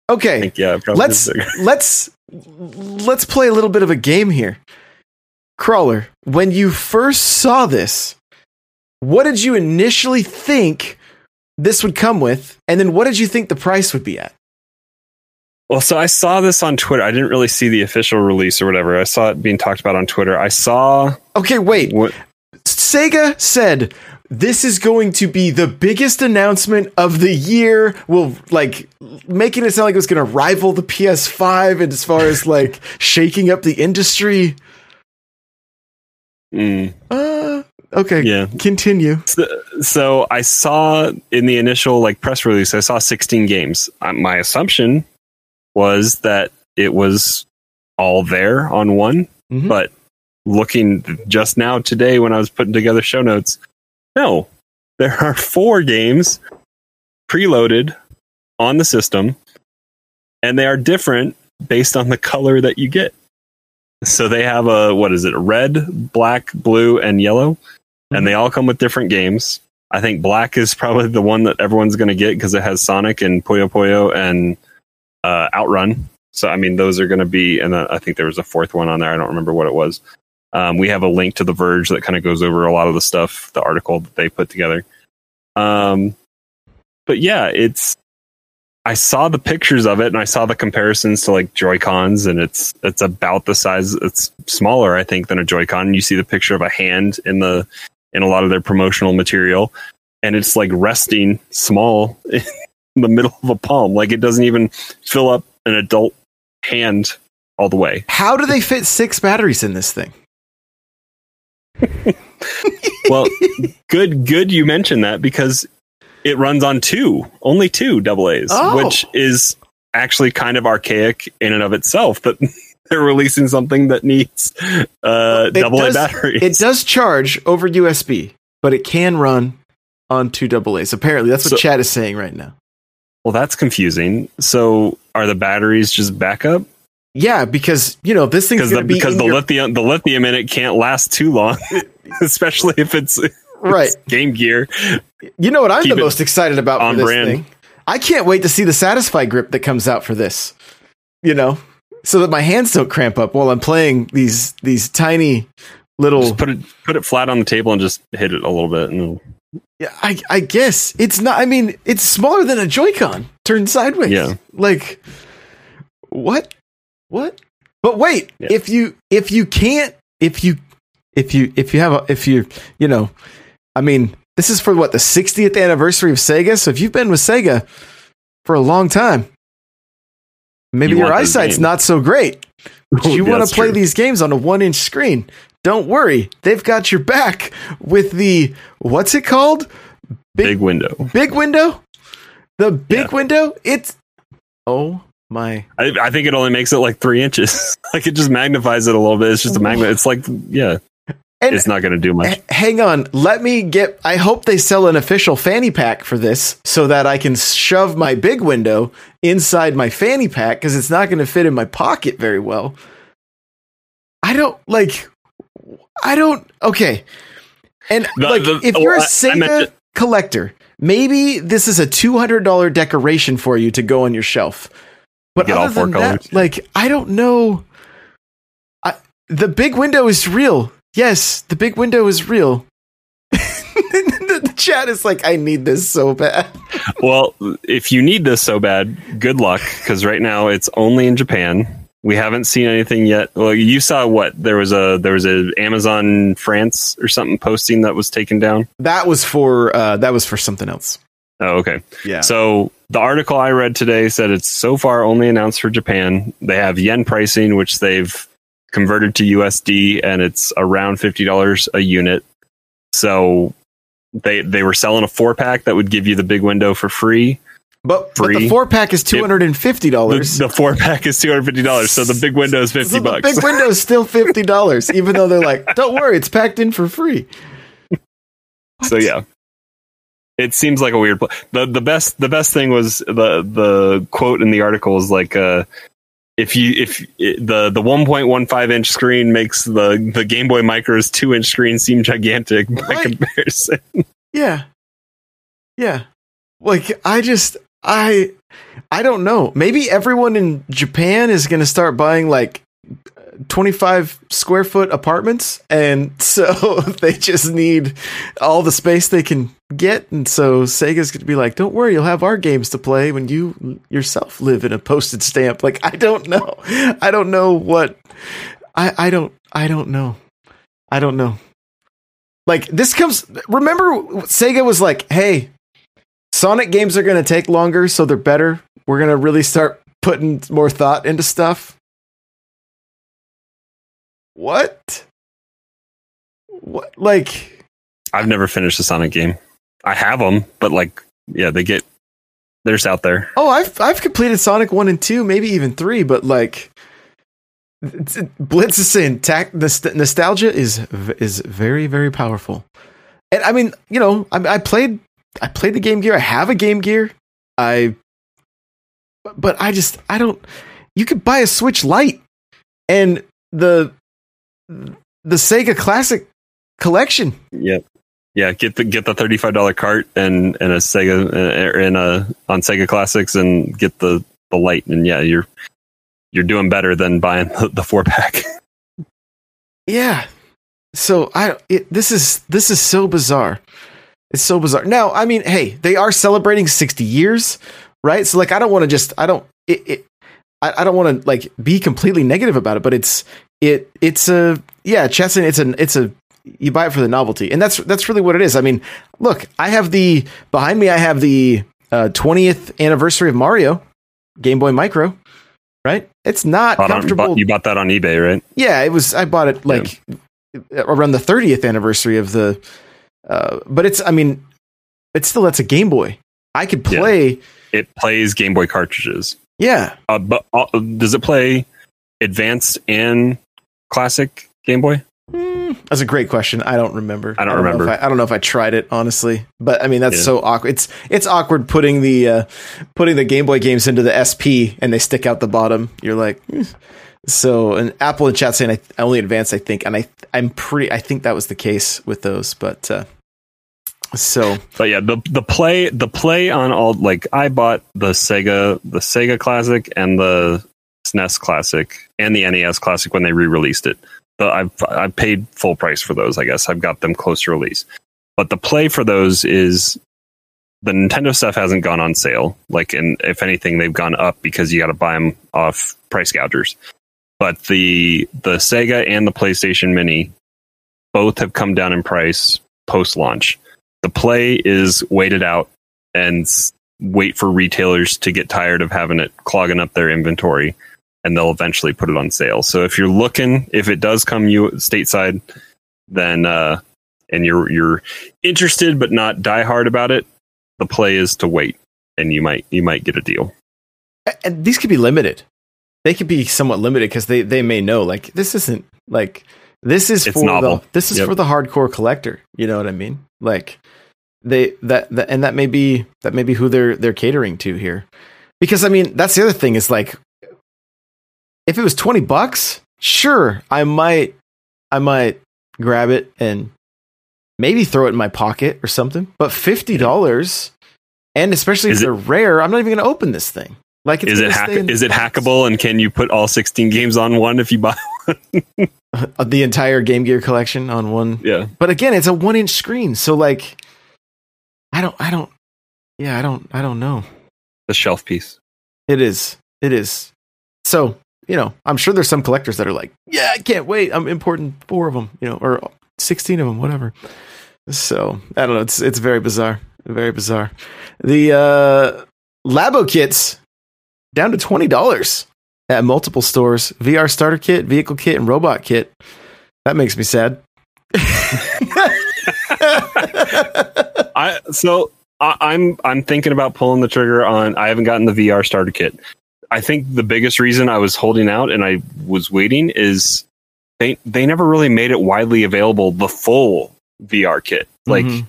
I okay, think yeah, let's (laughs) let's let's play a little bit of a game here. Crawler, when you first saw this, what did you initially think this would come with, and then what did you think the price would be at? Well, so I saw this on Twitter. I didn't really see the official release or whatever. I saw it being talked about on Twitter. I saw Okay, wait. what Sega said this is going to be the biggest announcement of the year. Will like making it sound like it was going to rival the PS5 and as far as (laughs) like shaking up the industry. mm, Uh, okay, yeah. continue. So, so I saw in the initial like press release, I saw 16 games. Uh, my assumption was that it was all there on one, Mhm. but looking just now today when I was putting together show notes, no, there are four games preloaded on the system, and they are different based on the color that you get. So they have a what is it? Red, black, blue, and yellow, and they all come with different games. I think black is probably the one that everyone's going to get because it has Sonic and Puyo Puyo and uh, Outrun. So I mean, those are going to be, and uh, I think there was a fourth one on there. I don't remember what it was. Um, we have a link to the Verge that kind of goes over a lot of the stuff, the article that they put together. Um, but yeah, it's I saw the pictures of it and I saw the comparisons to like Joy Cons, and it's it's about the size. It's smaller, I think, than a Joy Con. And you see the picture of a hand in the in a lot of their promotional material, and it's like resting small (laughs) the middle of a palm. Like it doesn't even fill up an adult hand all the way. How do they fit six batteries in this thing? Well, good good you mentioned that because it runs on two, only two double A's, Oh. which is actually kind of archaic in and of itself. But (laughs) they're releasing something that needs uh, double A batteries. It does charge over USB, but it can run on two double A's. Apparently, that's what So- Chad is saying right now. Well, that's confusing. So, are the batteries just backup? Yeah, because you know this thing's Because the, be because the your- lithium the lithium in it can't last too long, (laughs) especially if it's, right. it's Game Gear. You know what I'm Keep the most excited about for on this brand. thing? I can't wait to see the Satisfye grip that comes out for this. You know, so that my hands don't cramp up while I'm playing these these tiny little. Just put it put it flat on the table and just hit it a little bit, and Yeah, I, I guess it's not. I mean, it's smaller than a Joy-Con turned sideways. Yeah. Like, what? What? But wait, Yeah. if you if you can't if you if you if you have a if you you know, I mean, this is for what the 60th anniversary of Sega. So if you've been with Sega for a long time, maybe You your eyesight's not so great. But (laughs) you want to play true. these games on a one inch screen. Don't worry, they've got your back with the what's it called? big window. Big window? The big Yeah. window? It's oh my I, I think it only makes it like three inches. (laughs) like it just magnifies it a little bit. It's just a magnet. It's like yeah, and it's not going to do much. hang on, let me get I hope they sell an official fanny pack for this so that I can shove my big window inside my fanny pack because it's not going to fit in my pocket very well. I don't like I don't okay. And The- like the- if oh, you're a well, I Sega collector, maybe this is a two hundred dollar decoration for you to go on your shelf. But all other four than that, like I don't know. I, the big window is real. Yes, the big window is real. (laughs) the chat is like, I need this so bad. well, if you need this so bad, good luck because right now it's only in Japan. We haven't seen anything yet. Well, you saw what there was a there was a Amazon France or something posting that was taken down. That was for uh, that was for something else. Oh, okay. Yeah. So the article I read today said it's so far only announced for Japan. They have yen pricing, which they've converted to USD, and it's around fifty dollars a unit. So they they were selling a four pack that would give you the big window for free. But, but the four pack is two hundred and fifty dollars. the four pack is two hundred fifty dollars. So the big window is fifty so the bucks. big window is still fifty dollars, (laughs) even though they're like, "Don't worry, it's packed in for free." So yeah, it seems like a weird. Pl- the the best the best thing was the the quote in the article is like uh if you if it, the the 1.15 inch screen makes the the Game Boy Micro's two inch screen seem gigantic by Right. comparison. Yeah. Yeah. Like I just I I don't know. Maybe everyone in Japan is going to start buying like 25 square foot apartments and (laughs) so they just need all the space they can get and so Sega's going to be like, "Don't worry, you'll have our games to play when you yourself live in a postage stamp." Like I don't know. I don't know what I I don't I don't know. I don't know. Like this comes remember Sega was like, "Hey, Sonic games are going to take longer so they're better. We're going to really start putting more thought into stuff." What? What like I've never finished a Sonic game. I have them, but like yeah, they get they're just out there. Oh, I've I've completed Sonic 1 and 2, maybe even 3, but like Blitz is saying tac- nost- nostalgia is is very very powerful. And I mean, you know, I, I played I played the Game Gear. I have a Game Gear. I but I just I don't you could buy a Switch Lite and the the Sega Classic collection. Yeah. Yeah, get the get the thirty five dollar cart and and a Sega uh, and a on Sega Classics and get the the light and yeah you're you're doing better than buying the, the four pack. (laughs) Yeah. So I it, this is this is so bizarre. It's so bizarre. Now, I mean, hey, they are celebrating 60 years right? So like I don't want to just I don't it, it I, I don't want to like be completely negative about it, but it's it it's a yeah, Chesson. It's an it's a you buy it for the novelty, and that's that's really what it is. I mean, look, I have the behind me. I have the uh, twentieth anniversary of Mario Game Boy Micro. Right, it's not Bought on- comfortable. bought- you bought that on eBay, right? Yeah, it was. I bought it like around the 30th anniversary of the. Uh, but it's. I mean, it's still that's a Game Boy. I could Yeah. play. It plays Game Boy cartridges. Yeah, Uh, but uh, does it play advanced and classic Game Boy? Hmm, that's a great question. I don't remember. I don't know remember. if I, I don't know if I tried it honestly, but I mean that's Yeah. so awkward. It's it's awkward putting the uh, putting the Game Boy games into the SP and they stick out the bottom. You're like. "Eh." So, and Apple and chat saying I only advanced, I think, and I I'm pretty, I think that was the case with those, but uh, so But yeah, the the play the play on all like I bought the Sega the Sega Classic and the SNES Classic and the NES Classic when they re-released it. I've I've paid full price for those. I guess I've got them close to release. But the play for those is the Nintendo stuff hasn't gone on sale. Like, and if anything, they've gone up because you got to buy them off price gougers. But the the Sega and the PlayStation Mini both have come down in price post launch. The play is waited out and wait for retailers to get tired of having it clogging up their inventory, and they'll eventually put it on sale. So if you're looking, if it does come you stateside, then uh, and you're you're interested but not diehard about it, the play is to wait, and you might you might get a deal. and these could be limited. They could be somewhat limited because they they may know like this isn't like this is It's for novel. the this is Yep. for the hardcore collector. You know what I mean? Like they that, that and that may be that may be who they're they're catering to here. Because I mean that's the other thing is like if it was twenty bucks, sure I might I might grab it and maybe throw it in my pocket or something. But fifty dollars, and especially if it- they're rare, I'm not even going to open this thing. Like, it's Is it hack- stay in the is it hackable and can you put all 16 games on one if you buy? (laughs) Uh, the entire Game Gear collection on one? Yeah, But again, it's a one inch screen, so like, I don't, I don't, yeah, I don't, I don't know. the shelf piece. It is, it is. So you know, I'm sure there's some collectors that are like, yeah, I can't wait. I'm importing four of them, you know, or sixteen of them, whatever. So I don't know. It's it's very bizarre, very bizarre. The uh, Labo kits down to twenty dollars at multiple stores. VR starter kit, vehicle kit, and robot kit. That makes me sad. (laughs) I so I, I'm I'm thinking about pulling the trigger on. I haven't gotten the VR starter kit. I think the biggest reason I was holding out and I was waiting is they they never really made it widely available the full VR kit. Like Mhm.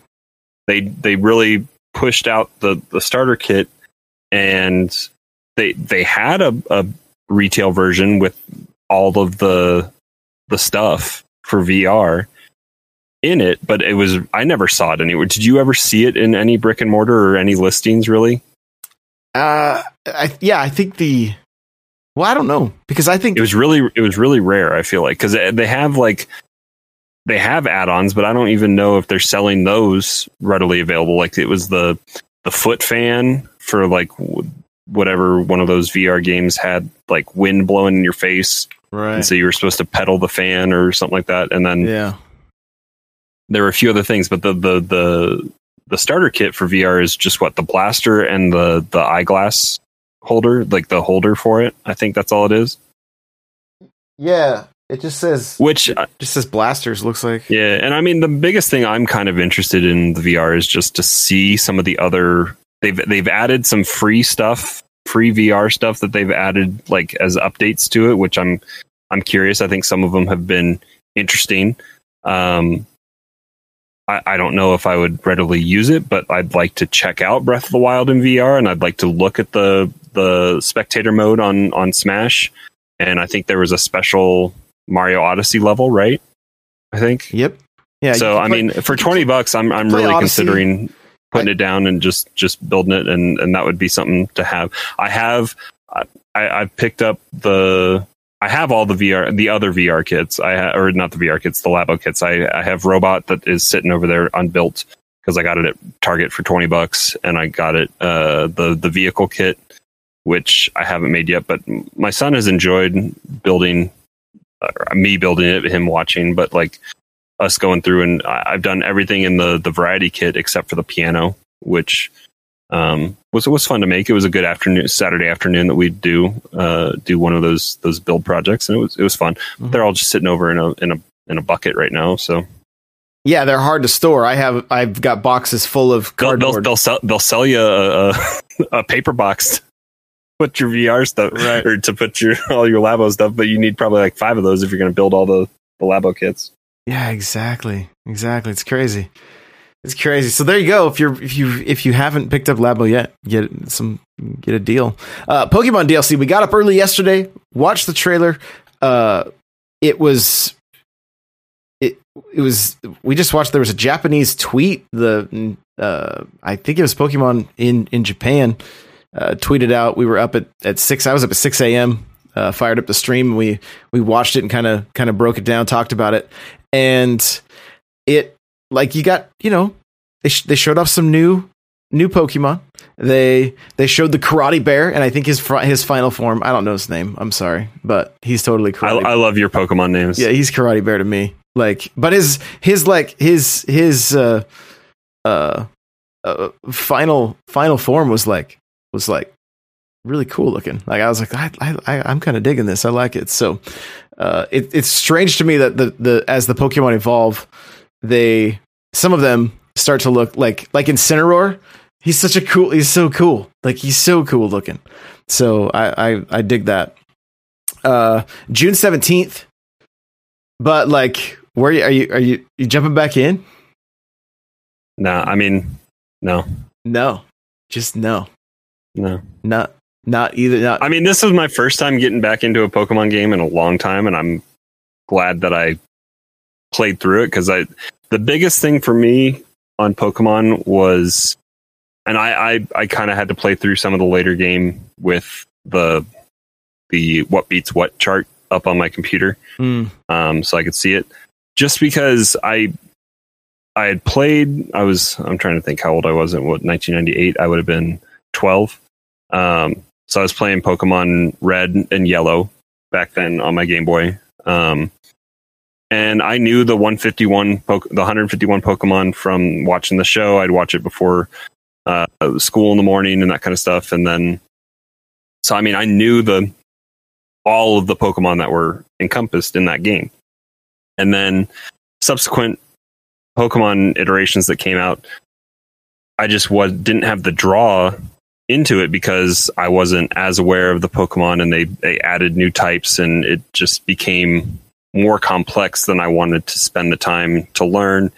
they they really pushed out the the starter kit and they they had a, a retail version with all of the the stuff for VR in it, but it was I never saw it anywhere. Did you ever see it in any brick and mortar or any listings really? Uh, I, yeah, I think the. Well, I don't know because I think It was really it was really rare, I feel like cuz they have like they have add-ons, but I don't even know if they're selling those readily available. Like it was the the foot fan for like whatever one of those VR games had like wind blowing in your face, right. and so you were supposed to pedal the fan or something like that. And then yeah, there were a few other things, but the the the the starter kit for VR is just what the blaster and the the eyeglass holder, like the holder for it. I think that's all it is. yeah. It just says Which just says blasters. Looks like Yeah, and I mean the biggest thing I'm kind of interested in the VR is just to see some of the other they've they've added some free stuff, free VR stuff that they've added like as updates to it, which I'm I'm curious. I think some of them have been interesting. Um I, I don't know if I would readily use it, but I'd like to check out Breath of the Wild in VR and I'd like to look at the the spectator mode on on Smash. And I think there was a special Mario Odyssey level, right? I think Yep. Yeah. so I play- mean, for twenty bucks, I'm I'm really Odyssey. considering putting it down and just just building it, and and that would be something to have. I have I I picked up the I have all the VR the other VR kits. I ha- or not the VR kits, the Labo kits. I I have robot that is sitting over there unbuilt. because I got it at Target for twenty bucks, and I got it uh, the the vehicle kit, which I haven't made yet. But my son has enjoyed building, uh, me building it, him watching, but like us going through and I- I've done everything in the the variety kit except for the piano, which um, was was fun to make. It was a good afternoon, Saturday afternoon that we'd do uh, do one of those those build projects, and it was it was fun. Mhm. They're all just sitting over in a in a in a bucket right now, so Yeah, they're hard to store. I have I've got boxes full of they'll they'll, cardboard. they'll sell they'll sell you a, a, (laughs) a paper box. To put your VR stuff Right. or to put your all your Labo stuff, but you need probably like five of those if you're going to build all the the Labo kits. Yeah, exactly. Exactly. It's crazy. It's crazy. So there you go. If you're if you if you haven't picked up Labo yet, get some get a deal. Uh Pokemon DLC. We got up early yesterday, watched the trailer. Uh it was it it was we just watched there was a Japanese tweet the uh I think it was Pokemon in in Japan uh tweeted out we were up at at 6 I was up at 6 a.m. Uh, fired up the stream and we we watched it and kind of kind of broke it down talked about it and it like you got you know they sh- they showed off some new new Pokemon. They they showed the Karate Bear, and I think his fr- his final form. I don't know his name. I'm sorry, but he's totally I, Karate. I love your Pokemon names. yeah, he's Karate Bear to me. Like, but his his like his his uh uh, uh final final form was like was like really cool looking. Like I was like I I, I I'm kind of digging this. I like it. So uh, it, it's strange to me that the the as the Pokemon evolve, they some of them start to look like like Incineroar. He's such a cool. He's so cool. Like he's so cool looking. So I I, I dig that. Uh, June seventeenth. But like, where are you? Are you are you, you jumping back in? No, I mean, no, No, just no, no. not not either. Not I mean, this is my first time getting back into a Pokemon game in a long time, and I'm glad that I played through it because I the biggest thing for me on Pokemon was, and I I, I kind of had to play through some of the later game with the the what beats what chart up on my computer Mm, um, so I could see it. Just because I I had played, I was I'm trying to think how old I was in what 1998. I would have been 12. Um, so I was playing Pokemon Red and Yellow back then on my Game Boy. Um, and I knew the 151 Poke- the 151 Pokemon from watching the show. I'd watch it before uh, school in the morning and that kind of stuff. And then, so I mean, I knew the all of the Pokemon that were encompassed in that game. And then subsequent Pokemon iterations that came out, I just was didn't have the draw into it because I wasn't as aware of the Pokemon and they, they added new types and it just became more complex than I wanted to spend the time to learn.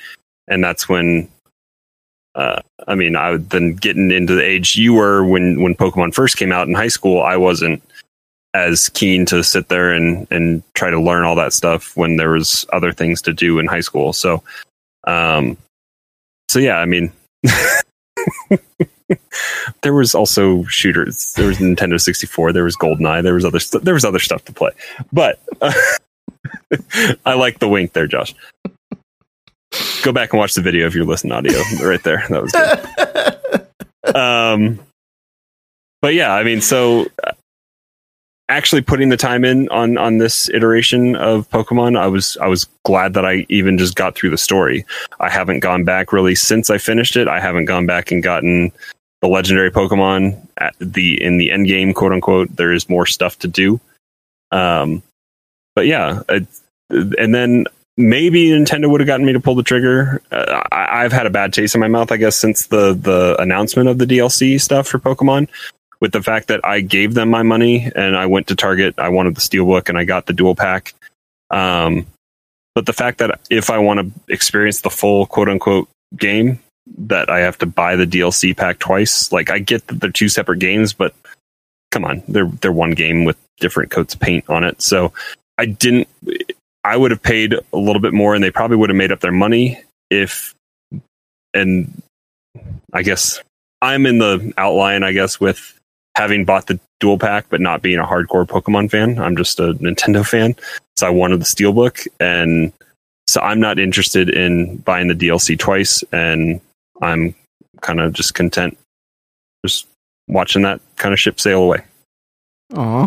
And that's when uh, I mean, I would then getting into the age you were when when Pokemon first came out in high school, I wasn't as keen to sit there and and try to learn all that stuff when there was other things to do in high school. So, um, so yeah, I mean, (laughs) (laughs) there was also shooters. There was Nintendo sixty four. There was GoldenEye. There was other st- there was other stuff to play. But (laughs) I like the wink there, Josh. Go back and watch the video if you're listening audio. Right there, that was good (laughs) um but yeah i mean so uh, actually putting the time in on on this iteration of pokemon i was i was glad that i even just got through the story i haven't gone back really since i finished it i haven't gone back and gotten the legendary pokemon at the in the end game quote unquote there is more stuff to do um but yeah it, and then maybe Nintendo would have gotten me to pull the trigger. Uh, I, I've had a bad taste in my mouth, I guess, since the the announcement of the DLC stuff for Pokemon. With the fact that I gave them my money and I went to Target, I wanted the Steelbook and I got the dual pack. Um, but the fact that if I want to experience the full quote unquote game, that I have to buy the DLC pack twice. Like I get that they're two separate games, but come on, they're they're one game with different coats of paint on it. So I didn't I would have paid a little bit more and they probably would have made up their money if and I guess I'm in the outline, I guess, with having bought the dual pack but not being a hardcore Pokemon fan. I'm just a Nintendo fan. So I wanted the Steelbook and so I'm not interested in buying the DLC twice and I'm kind of just content, just watching that kind of ship sail away. Aw.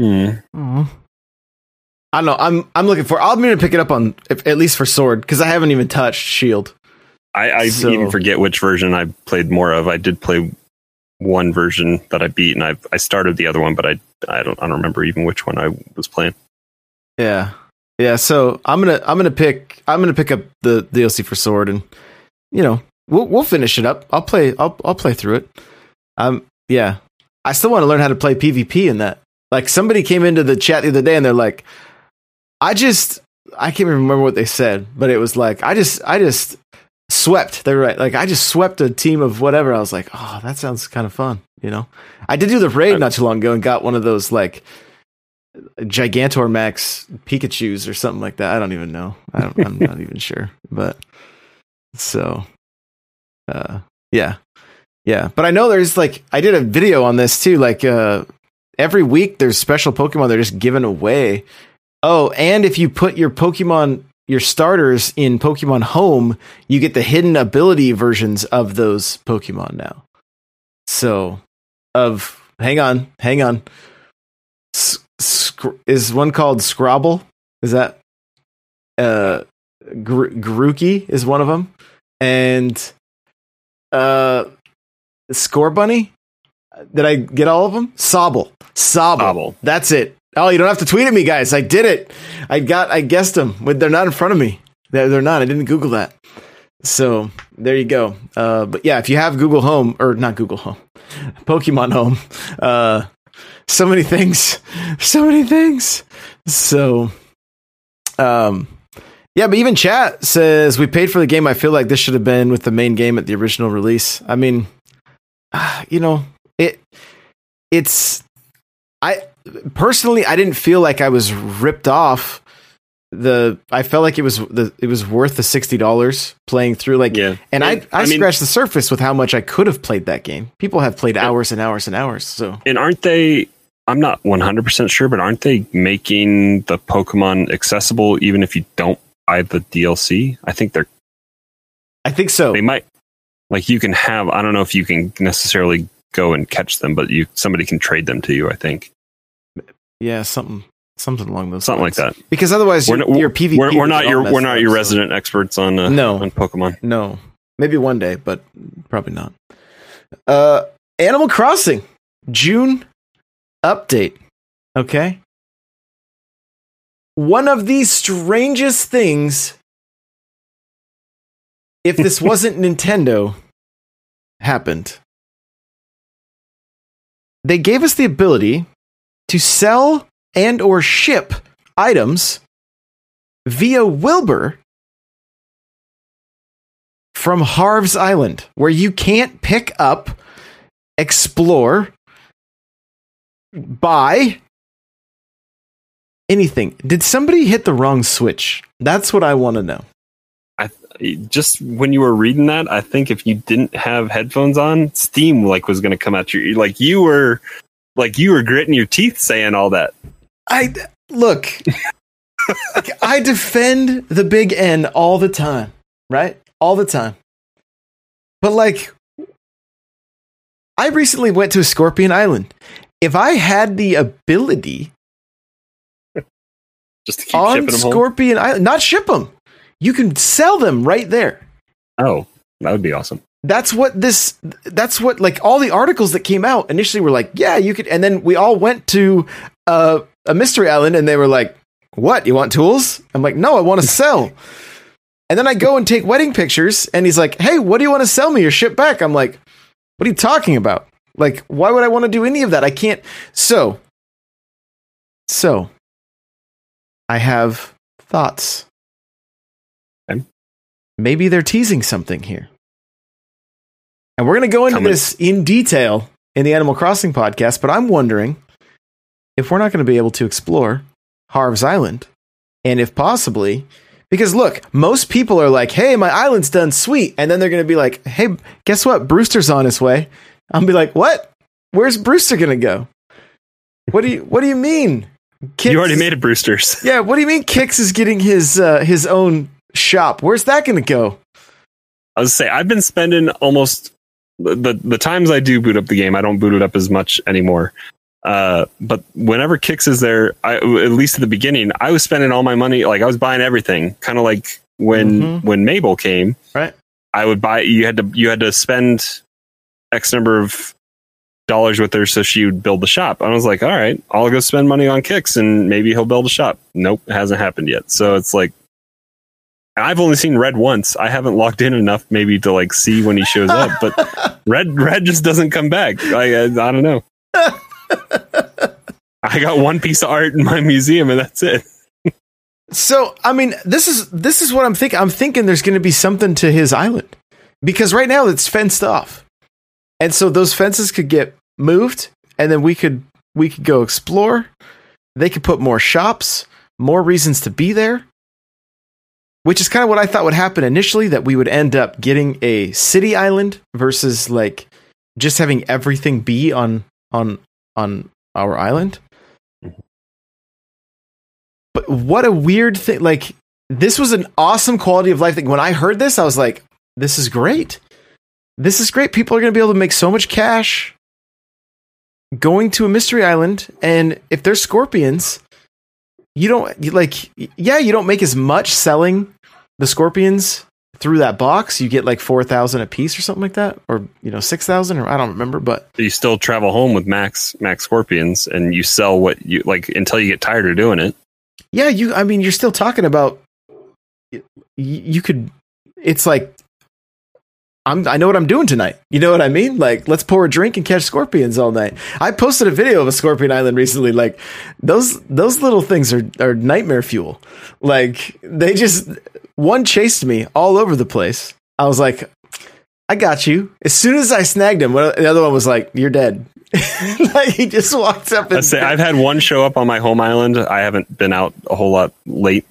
Hmm. Aw. I don't know. I'm I'm looking for. I'm going to pick it up on if, at least for sword because I haven't even touched shield. I, I So- even forget which version I played more of. I did play one version that I beat, and I I started the other one, but I I don't I don't remember even which one I was playing. Yeah, yeah. So I'm gonna I'm gonna pick I'm gonna pick up the the DLC for sword, and you know we'll we'll finish it up. I'll play I'll I'll play through it. Um, yeah. I still want to learn how to play PvP in that. Like somebody came into the chat the other day, and they're like, I just I can't even remember what they said, but it was like I just I just swept. They're right. Like I just swept a team of whatever. I was like, oh, that sounds kind of fun. You know, I did do the raid not too long ago and got one of those like Gigantor Max Pikachu's or something like that. I don't even know. I don't, I'm not (laughs) even sure. But so, uh, yeah, yeah. But I know there's like I did a video on this too. Like uh, every week there's special Pokemon they're just giving away. Oh, and if you put your Pokemon your starters in Pokemon Home, you get the hidden ability versions of those Pokemon now. So, of hang on, hang on. Is one called Scrabble? Is that uh Gr- Grookey is one of them, and uh Scorbunny. Did I get all of them? Sobble, Sobble. Sobble. That's it. Oh, you don't have to tweet at me, guys. I did it. I got. I guessed them. But they're not in front of me. They're not. I didn't Google that. So there you go. Uh, but yeah, if you have Google Home or not Google Home, (laughs) Pokemon Home, uh, so many things, (laughs) so many things. So, um, yeah, but even chat says we paid for the game. I feel like this should have been with the main game at the original release. I mean, (sighs) you know, it, it's, I personally, I didn't feel like I was ripped off. The I felt like it was the it was worth the sixty dollars playing through like Yeah, and I, I, I mean- scratched the surface with how much I could have played that game. People have played hours and hours and hours. So and aren't they? I'm not 100 percent sure, but aren't they making the Pokemon accessible even if you don't buy the DLC? I think they're I think so. they might like you can have. I don't know if you can necessarily go and catch them, but you somebody can trade them to you. I think Yeah, something something along those something like that. Because otherwise, We're, your, not- your PvP we're, we're not your we're not your so- resident experts on uh, No. on Pokemon. No, maybe one day, but probably not. Uh, Animal Crossing June update. Okay. One of the strangest things, if this (laughs) wasn't Nintendo, happened. They gave us the ability to sell and or ship items via Wilbur from Harv's Island, where you can't pick up, explore, buy anything. Did somebody hit the wrong switch? That's what I want to know. I just when you were reading that, I think if you didn't have headphones on, Steam like was going to come out your ear. Like you were, like you were gritting your teeth saying all that. I look. (laughs) I defend the big N all the time, right? All the time. But like I recently went to Scorpion Island. If I had the ability Just to keep on shipping them home. Scorpion Island, not ship them. You can sell them right there. Oh, that would be awesome. That's what this that's what like all the articles that came out initially were like, yeah, you could and then we all went to uh, a mystery island and they were like, "What? You want tools?" I'm like, "No, I want to (laughs) sell." and then I go and take wedding pictures and he's like, "Hey, what do you want to sell me Your ship back?" I'm like, "What are you talking about? Like, why would I want to do any of that? I can't." So so I have thoughts. Okay. Maybe they're teasing something here. And we're going to go into Coming. this in detail in the Animal Crossing podcast, but I'm wondering if we're not going to be able to explore Harv's Island. And if possibly, because look, most people are like, hey, my island's done sweet. And then they're going to be like, hey, guess what? Brewster's on his way. I'll be like, what? Where's Brewster going to go? What do you, what do you mean? Kicks you already made it, Brewster's. (laughs) yeah, what do you mean Kicks is getting his uh, his own shop? Where's that going to go? I was say I've been spending almost the, the the times I do boot up the game. I don't boot it up as much anymore. Uh, but whenever Kicks is there, I, at least at the beginning, I was spending all my money. Like I was buying everything, kind of like when Mhm. when Mabel came. Right. I would buy. You had to you had to spend X number of dollars with her so she would build the shop. I was like, all right, I'll go spend money on kicks and maybe he'll build a shop. Nope, it hasn't happened yet. So it's like I've only seen Redd once. I haven't logged in enough maybe to like see when he shows up, but (laughs) Redd Redd just doesn't come back. Like, I, I don't know. (laughs) I got one piece of art in my museum and that's it. So, I mean, this is this is what I'm thinking. I'm thinking there's going to be something to his island because right now it's fenced off, and so those fences could get moved, and then we could we could go explore. They could put more shops, more reasons to be there, which is kind of what I thought would happen initially. That we would end up getting a city island versus like just having everything be on on on our island. But what a weird thing! Like this was an awesome quality of life thing. When I heard this, I was like, "This is great. This is great. People are going to be able to make so much cash going to a mystery island, and if they're scorpions, you don't you like. Yeah, you don't make as much selling the scorpions through that box. You get like four thousand a piece or something like that, or you know six thousand, or I don't remember, but." You still travel home with Max Max Scorpions and you sell what you like until you get tired of doing it. Yeah, you. I mean, you're still talking about. You could. It's like. I'm. I know what I'm doing tonight. You know what I mean? Like, let's pour a drink and catch scorpions all night. I posted a video of a scorpion island recently. Like, those those little things are are nightmare fuel. Like, they just one chased me all over the place. I was like, I got you. As soon as I snagged him, the other one was like, "You're dead." (laughs) like he just walked up and Let's say (laughs) I've had one show up on my home island. I haven't been out a whole lot late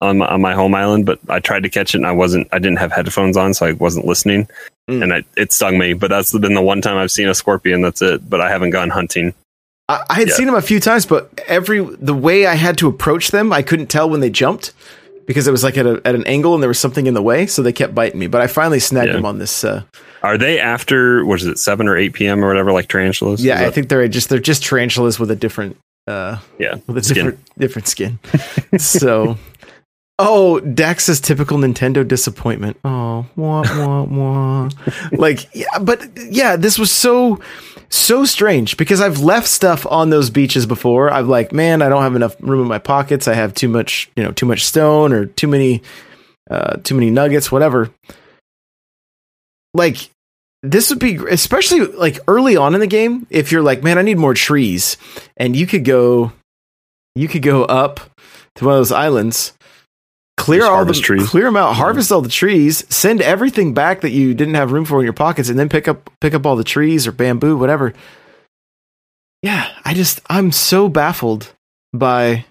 on my, on my home island, but I tried to catch it and I wasn't. I didn't have headphones on, so I wasn't listening, Mm. and I, it stung me. But that's been the one time I've seen a scorpion. That's it. But I haven't gone hunting. I, I had Yeah. seen them a few times, but every the way I had to approach them, I couldn't tell when they jumped because it was like at, a, at an angle and there was something in the way, so they kept biting me. But I finally snagged Yeah. them on this. Uh, Are they after? What is it? Seven or eight p.m. or whatever, like tarantulas? yeah, Is I think they're just they're just tarantulas with a different uh, yeah. with a Skin. different different skin. (laughs) so, oh, Dax says typical Nintendo disappointment. Oh, wah wah wah. (laughs) like, yeah, but yeah, this was so so strange because I've left stuff on those beaches before. I've like, man, I don't have enough room in my pockets. I have too much, you know, too much stone or too many uh too many nuggets, whatever. Like this would be especially like early on in the game if you're like, man, I need more trees and you could go you could go up to one of those islands clear Just all the trees. clear them out harvest all the trees send everything back that you didn't have room for in your pockets and then pick up pick up all the trees or bamboo whatever. Yeah i just i'm so baffled by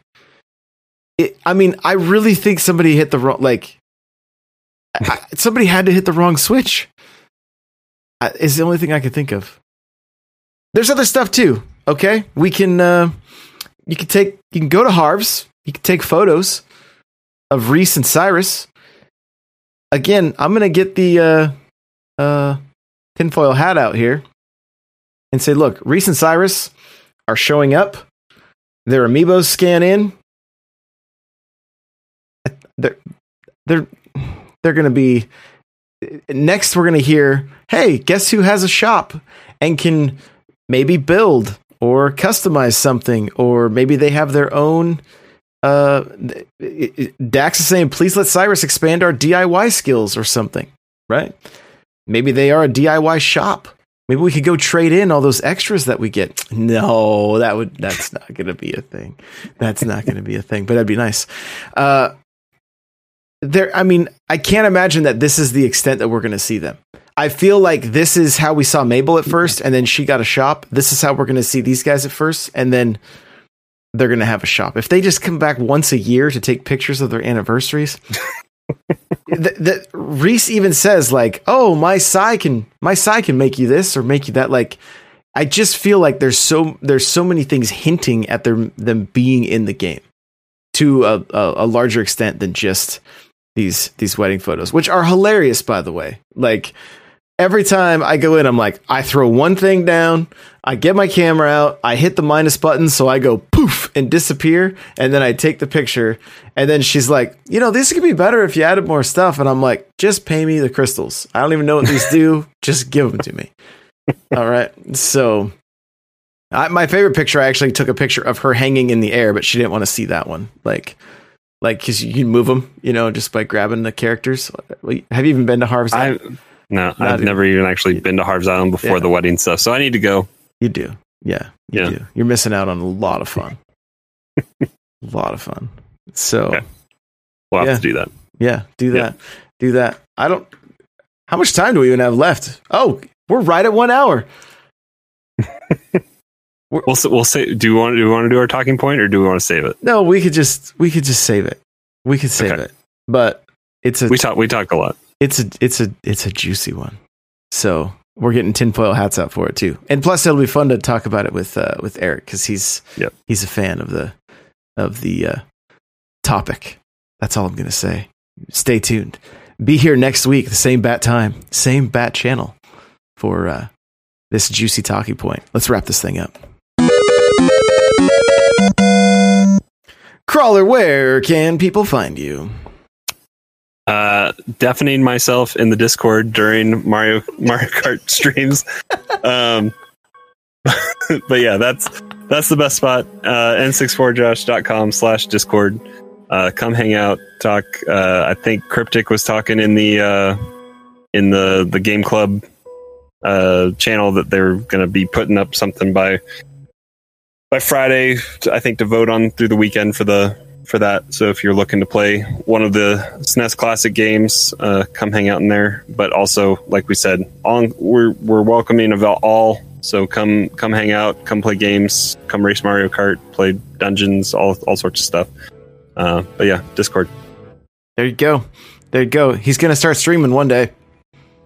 it. I mean i really think somebody hit the wrong like I, somebody had to hit the wrong switch. I- is the only thing i could think of. There's other stuff too okay? We can uh you can take you can go to harv's you can take photos of reese and cyrus. Again i'm gonna get the uh uh tinfoil hat out here and say look reese and cyrus are showing up. Their amiibos scan in. They're they're they're gonna be next we're gonna hear hey guess who has a shop and can maybe build or customize something or maybe they have their own uh dax is saying please let cyrus expand our diy skills or something. Right? Maybe they are a diy shop. Maybe we could go trade in all those extras that we get. No that would that's not gonna be a thing. That's not gonna be a thing but that'd be nice. Uh there i mean i can't imagine that this is the extent that we're gonna see them. I feel like this is how we saw Mabel at first, and then she got a shop. This is how we're going to see these guys at first, and then they're going to have a shop. If they just come back once a year to take pictures of their anniversaries, (laughs) the, Reese even says like, "Oh, my Sai can my Sai can make you this or make you that." Like, I just feel like there's so there's so many things hinting at their them being in the game to a, a, a larger extent than just these these wedding photos, which are hilarious, by the way. Like every time I go in, I'm like, I throw one thing down, I get my camera out, I hit the minus button, so I go poof and disappear, and then I take the picture. And then she's like, you know, this could be better if you added more stuff. And I'm like, just pay me the crystals. I don't even know what these do. (laughs) Just give them to me. All right. So I, my favorite picture, I actually took a picture of her hanging in the air, but she didn't want to see that one. Like, like because you can move them, you know, just by grabbing the characters. Have you even been to Harvest? I no, I've never even actually been to Harv's Island before yeah. the wedding stuff, so I need to go. You do, yeah, you yeah. do. You're missing out on a lot of fun. (laughs) a lot of fun. So okay. we'll have yeah. to do that. Yeah, do that. Do that. I don't. How much time do we even have left? Oh, we're right at one hour. (laughs) we'll we'll say. Do we want do we want to do our talking point or do we want to save it? No, we could just we could just save it. We could save okay. it. But it's a we talk we talk a lot. It's a it's a it's a juicy one. So we're getting tinfoil hats out for it too. And plus, it'll be fun to talk about it with uh, with Eric because he's yep. he's a fan of the of the uh, topic. That's all I'm gonna say. Stay tuned. Be here next week, the same bat time, same bat channel for uh, this juicy talking point. Let's wrap this thing up. Crawler, where can people find you? Uh, deafening myself in the Discord during Mario Mario Kart (laughs) streams. Um, (laughs) but yeah, that's that's the best spot. Uh, n64josh.com slash Discord. Uh, come hang out, talk. Uh, I think Cryptic was talking in the uh, in the the game club uh, channel that they're going to be putting up something by by Friday. I think to vote on through the weekend for the for that. So if you're looking to play one of the SNES Classic games, uh, come hang out in there. But also, like we said, all, we're we're welcoming of all. So come come hang out, come play games, come race Mario Kart, play dungeons, all all sorts of stuff. Uh, but yeah, Discord. There you go. There you go. He's gonna start streaming one day.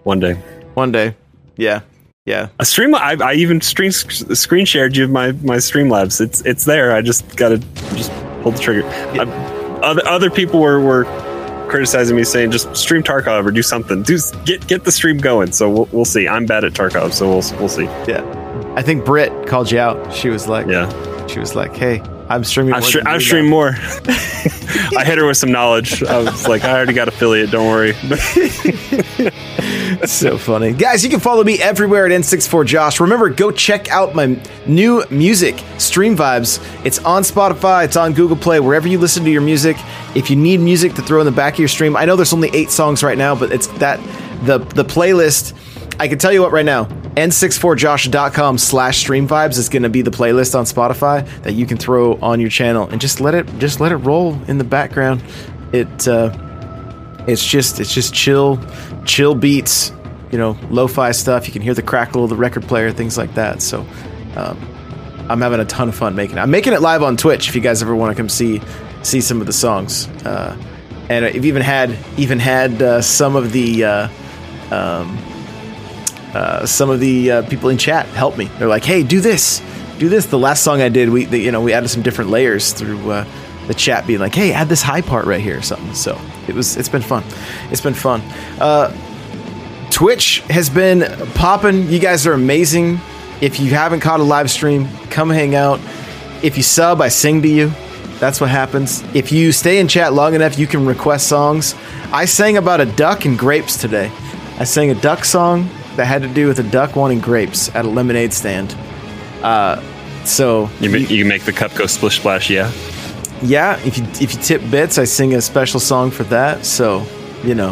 One day. One day. Yeah. Yeah. A stream. I, I even screen screen shared you my my Streamlabs. It's it's there. I just gotta just pull the trigger. Yeah. other other people were were criticizing me, saying just stream Tarkov or do something. Do get get the stream going. So we'll we'll see. I'm bad at Tarkov, so we'll we'll see. Yeah, I think Britt called you out. She was like, yeah, she was like, hey, I'm streaming. I've, stre- I've streamed more. (laughs) I hit her with some knowledge. I was like, I already got affiliate. Don't worry. (laughs) so funny, guys. You can follow me everywhere at N64Josh. Remember, go check out my new music, Stream Vibes. It's on Spotify. It's on Google Play. Wherever you listen to your music. If you need music to throw in the back of your stream, I know there's only eight songs right now, but it's that the the playlist I can tell you what right now, n64josh.com slash stream vibes is going to be the playlist on Spotify that you can throw on your channel and just let it just let it roll in the background. It uh, it's just it's just chill chill beats, you know, lo-fi stuff. You can hear the crackle of the record player, things like that. So um, I'm having a ton of fun making it. I'm making it live on Twitch if you guys ever want to come see see some of the songs. Uh, and I've even had even had uh, some of the uh, um, uh, some of the uh, people in chat help me. They're like, "Hey, do this, do this." The last song I did, we the, you know we added some different layers through uh, the chat, being like, "Hey, add this high part right here," or something. So it was it's been fun. It's been fun. Uh, Twitch has been popping. You guys are amazing. If you haven't caught a live stream, come hang out. If you sub, I sing to you. That's what happens. If you stay in chat long enough, you can request songs. I sang about a duck and grapes today. I sang a duck song that had to do with a duck wanting grapes at a lemonade stand. Uh, so you, you, you make the cup go splish splash, yeah. Yeah, if you if you tip bits, I sing a special song for that. So you know,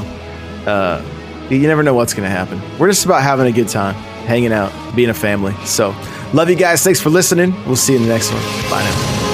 uh, you never know what's gonna happen. We're just about having a good time, hanging out, being a family. So love you guys. Thanks for listening. We'll see you in the next one. Bye now.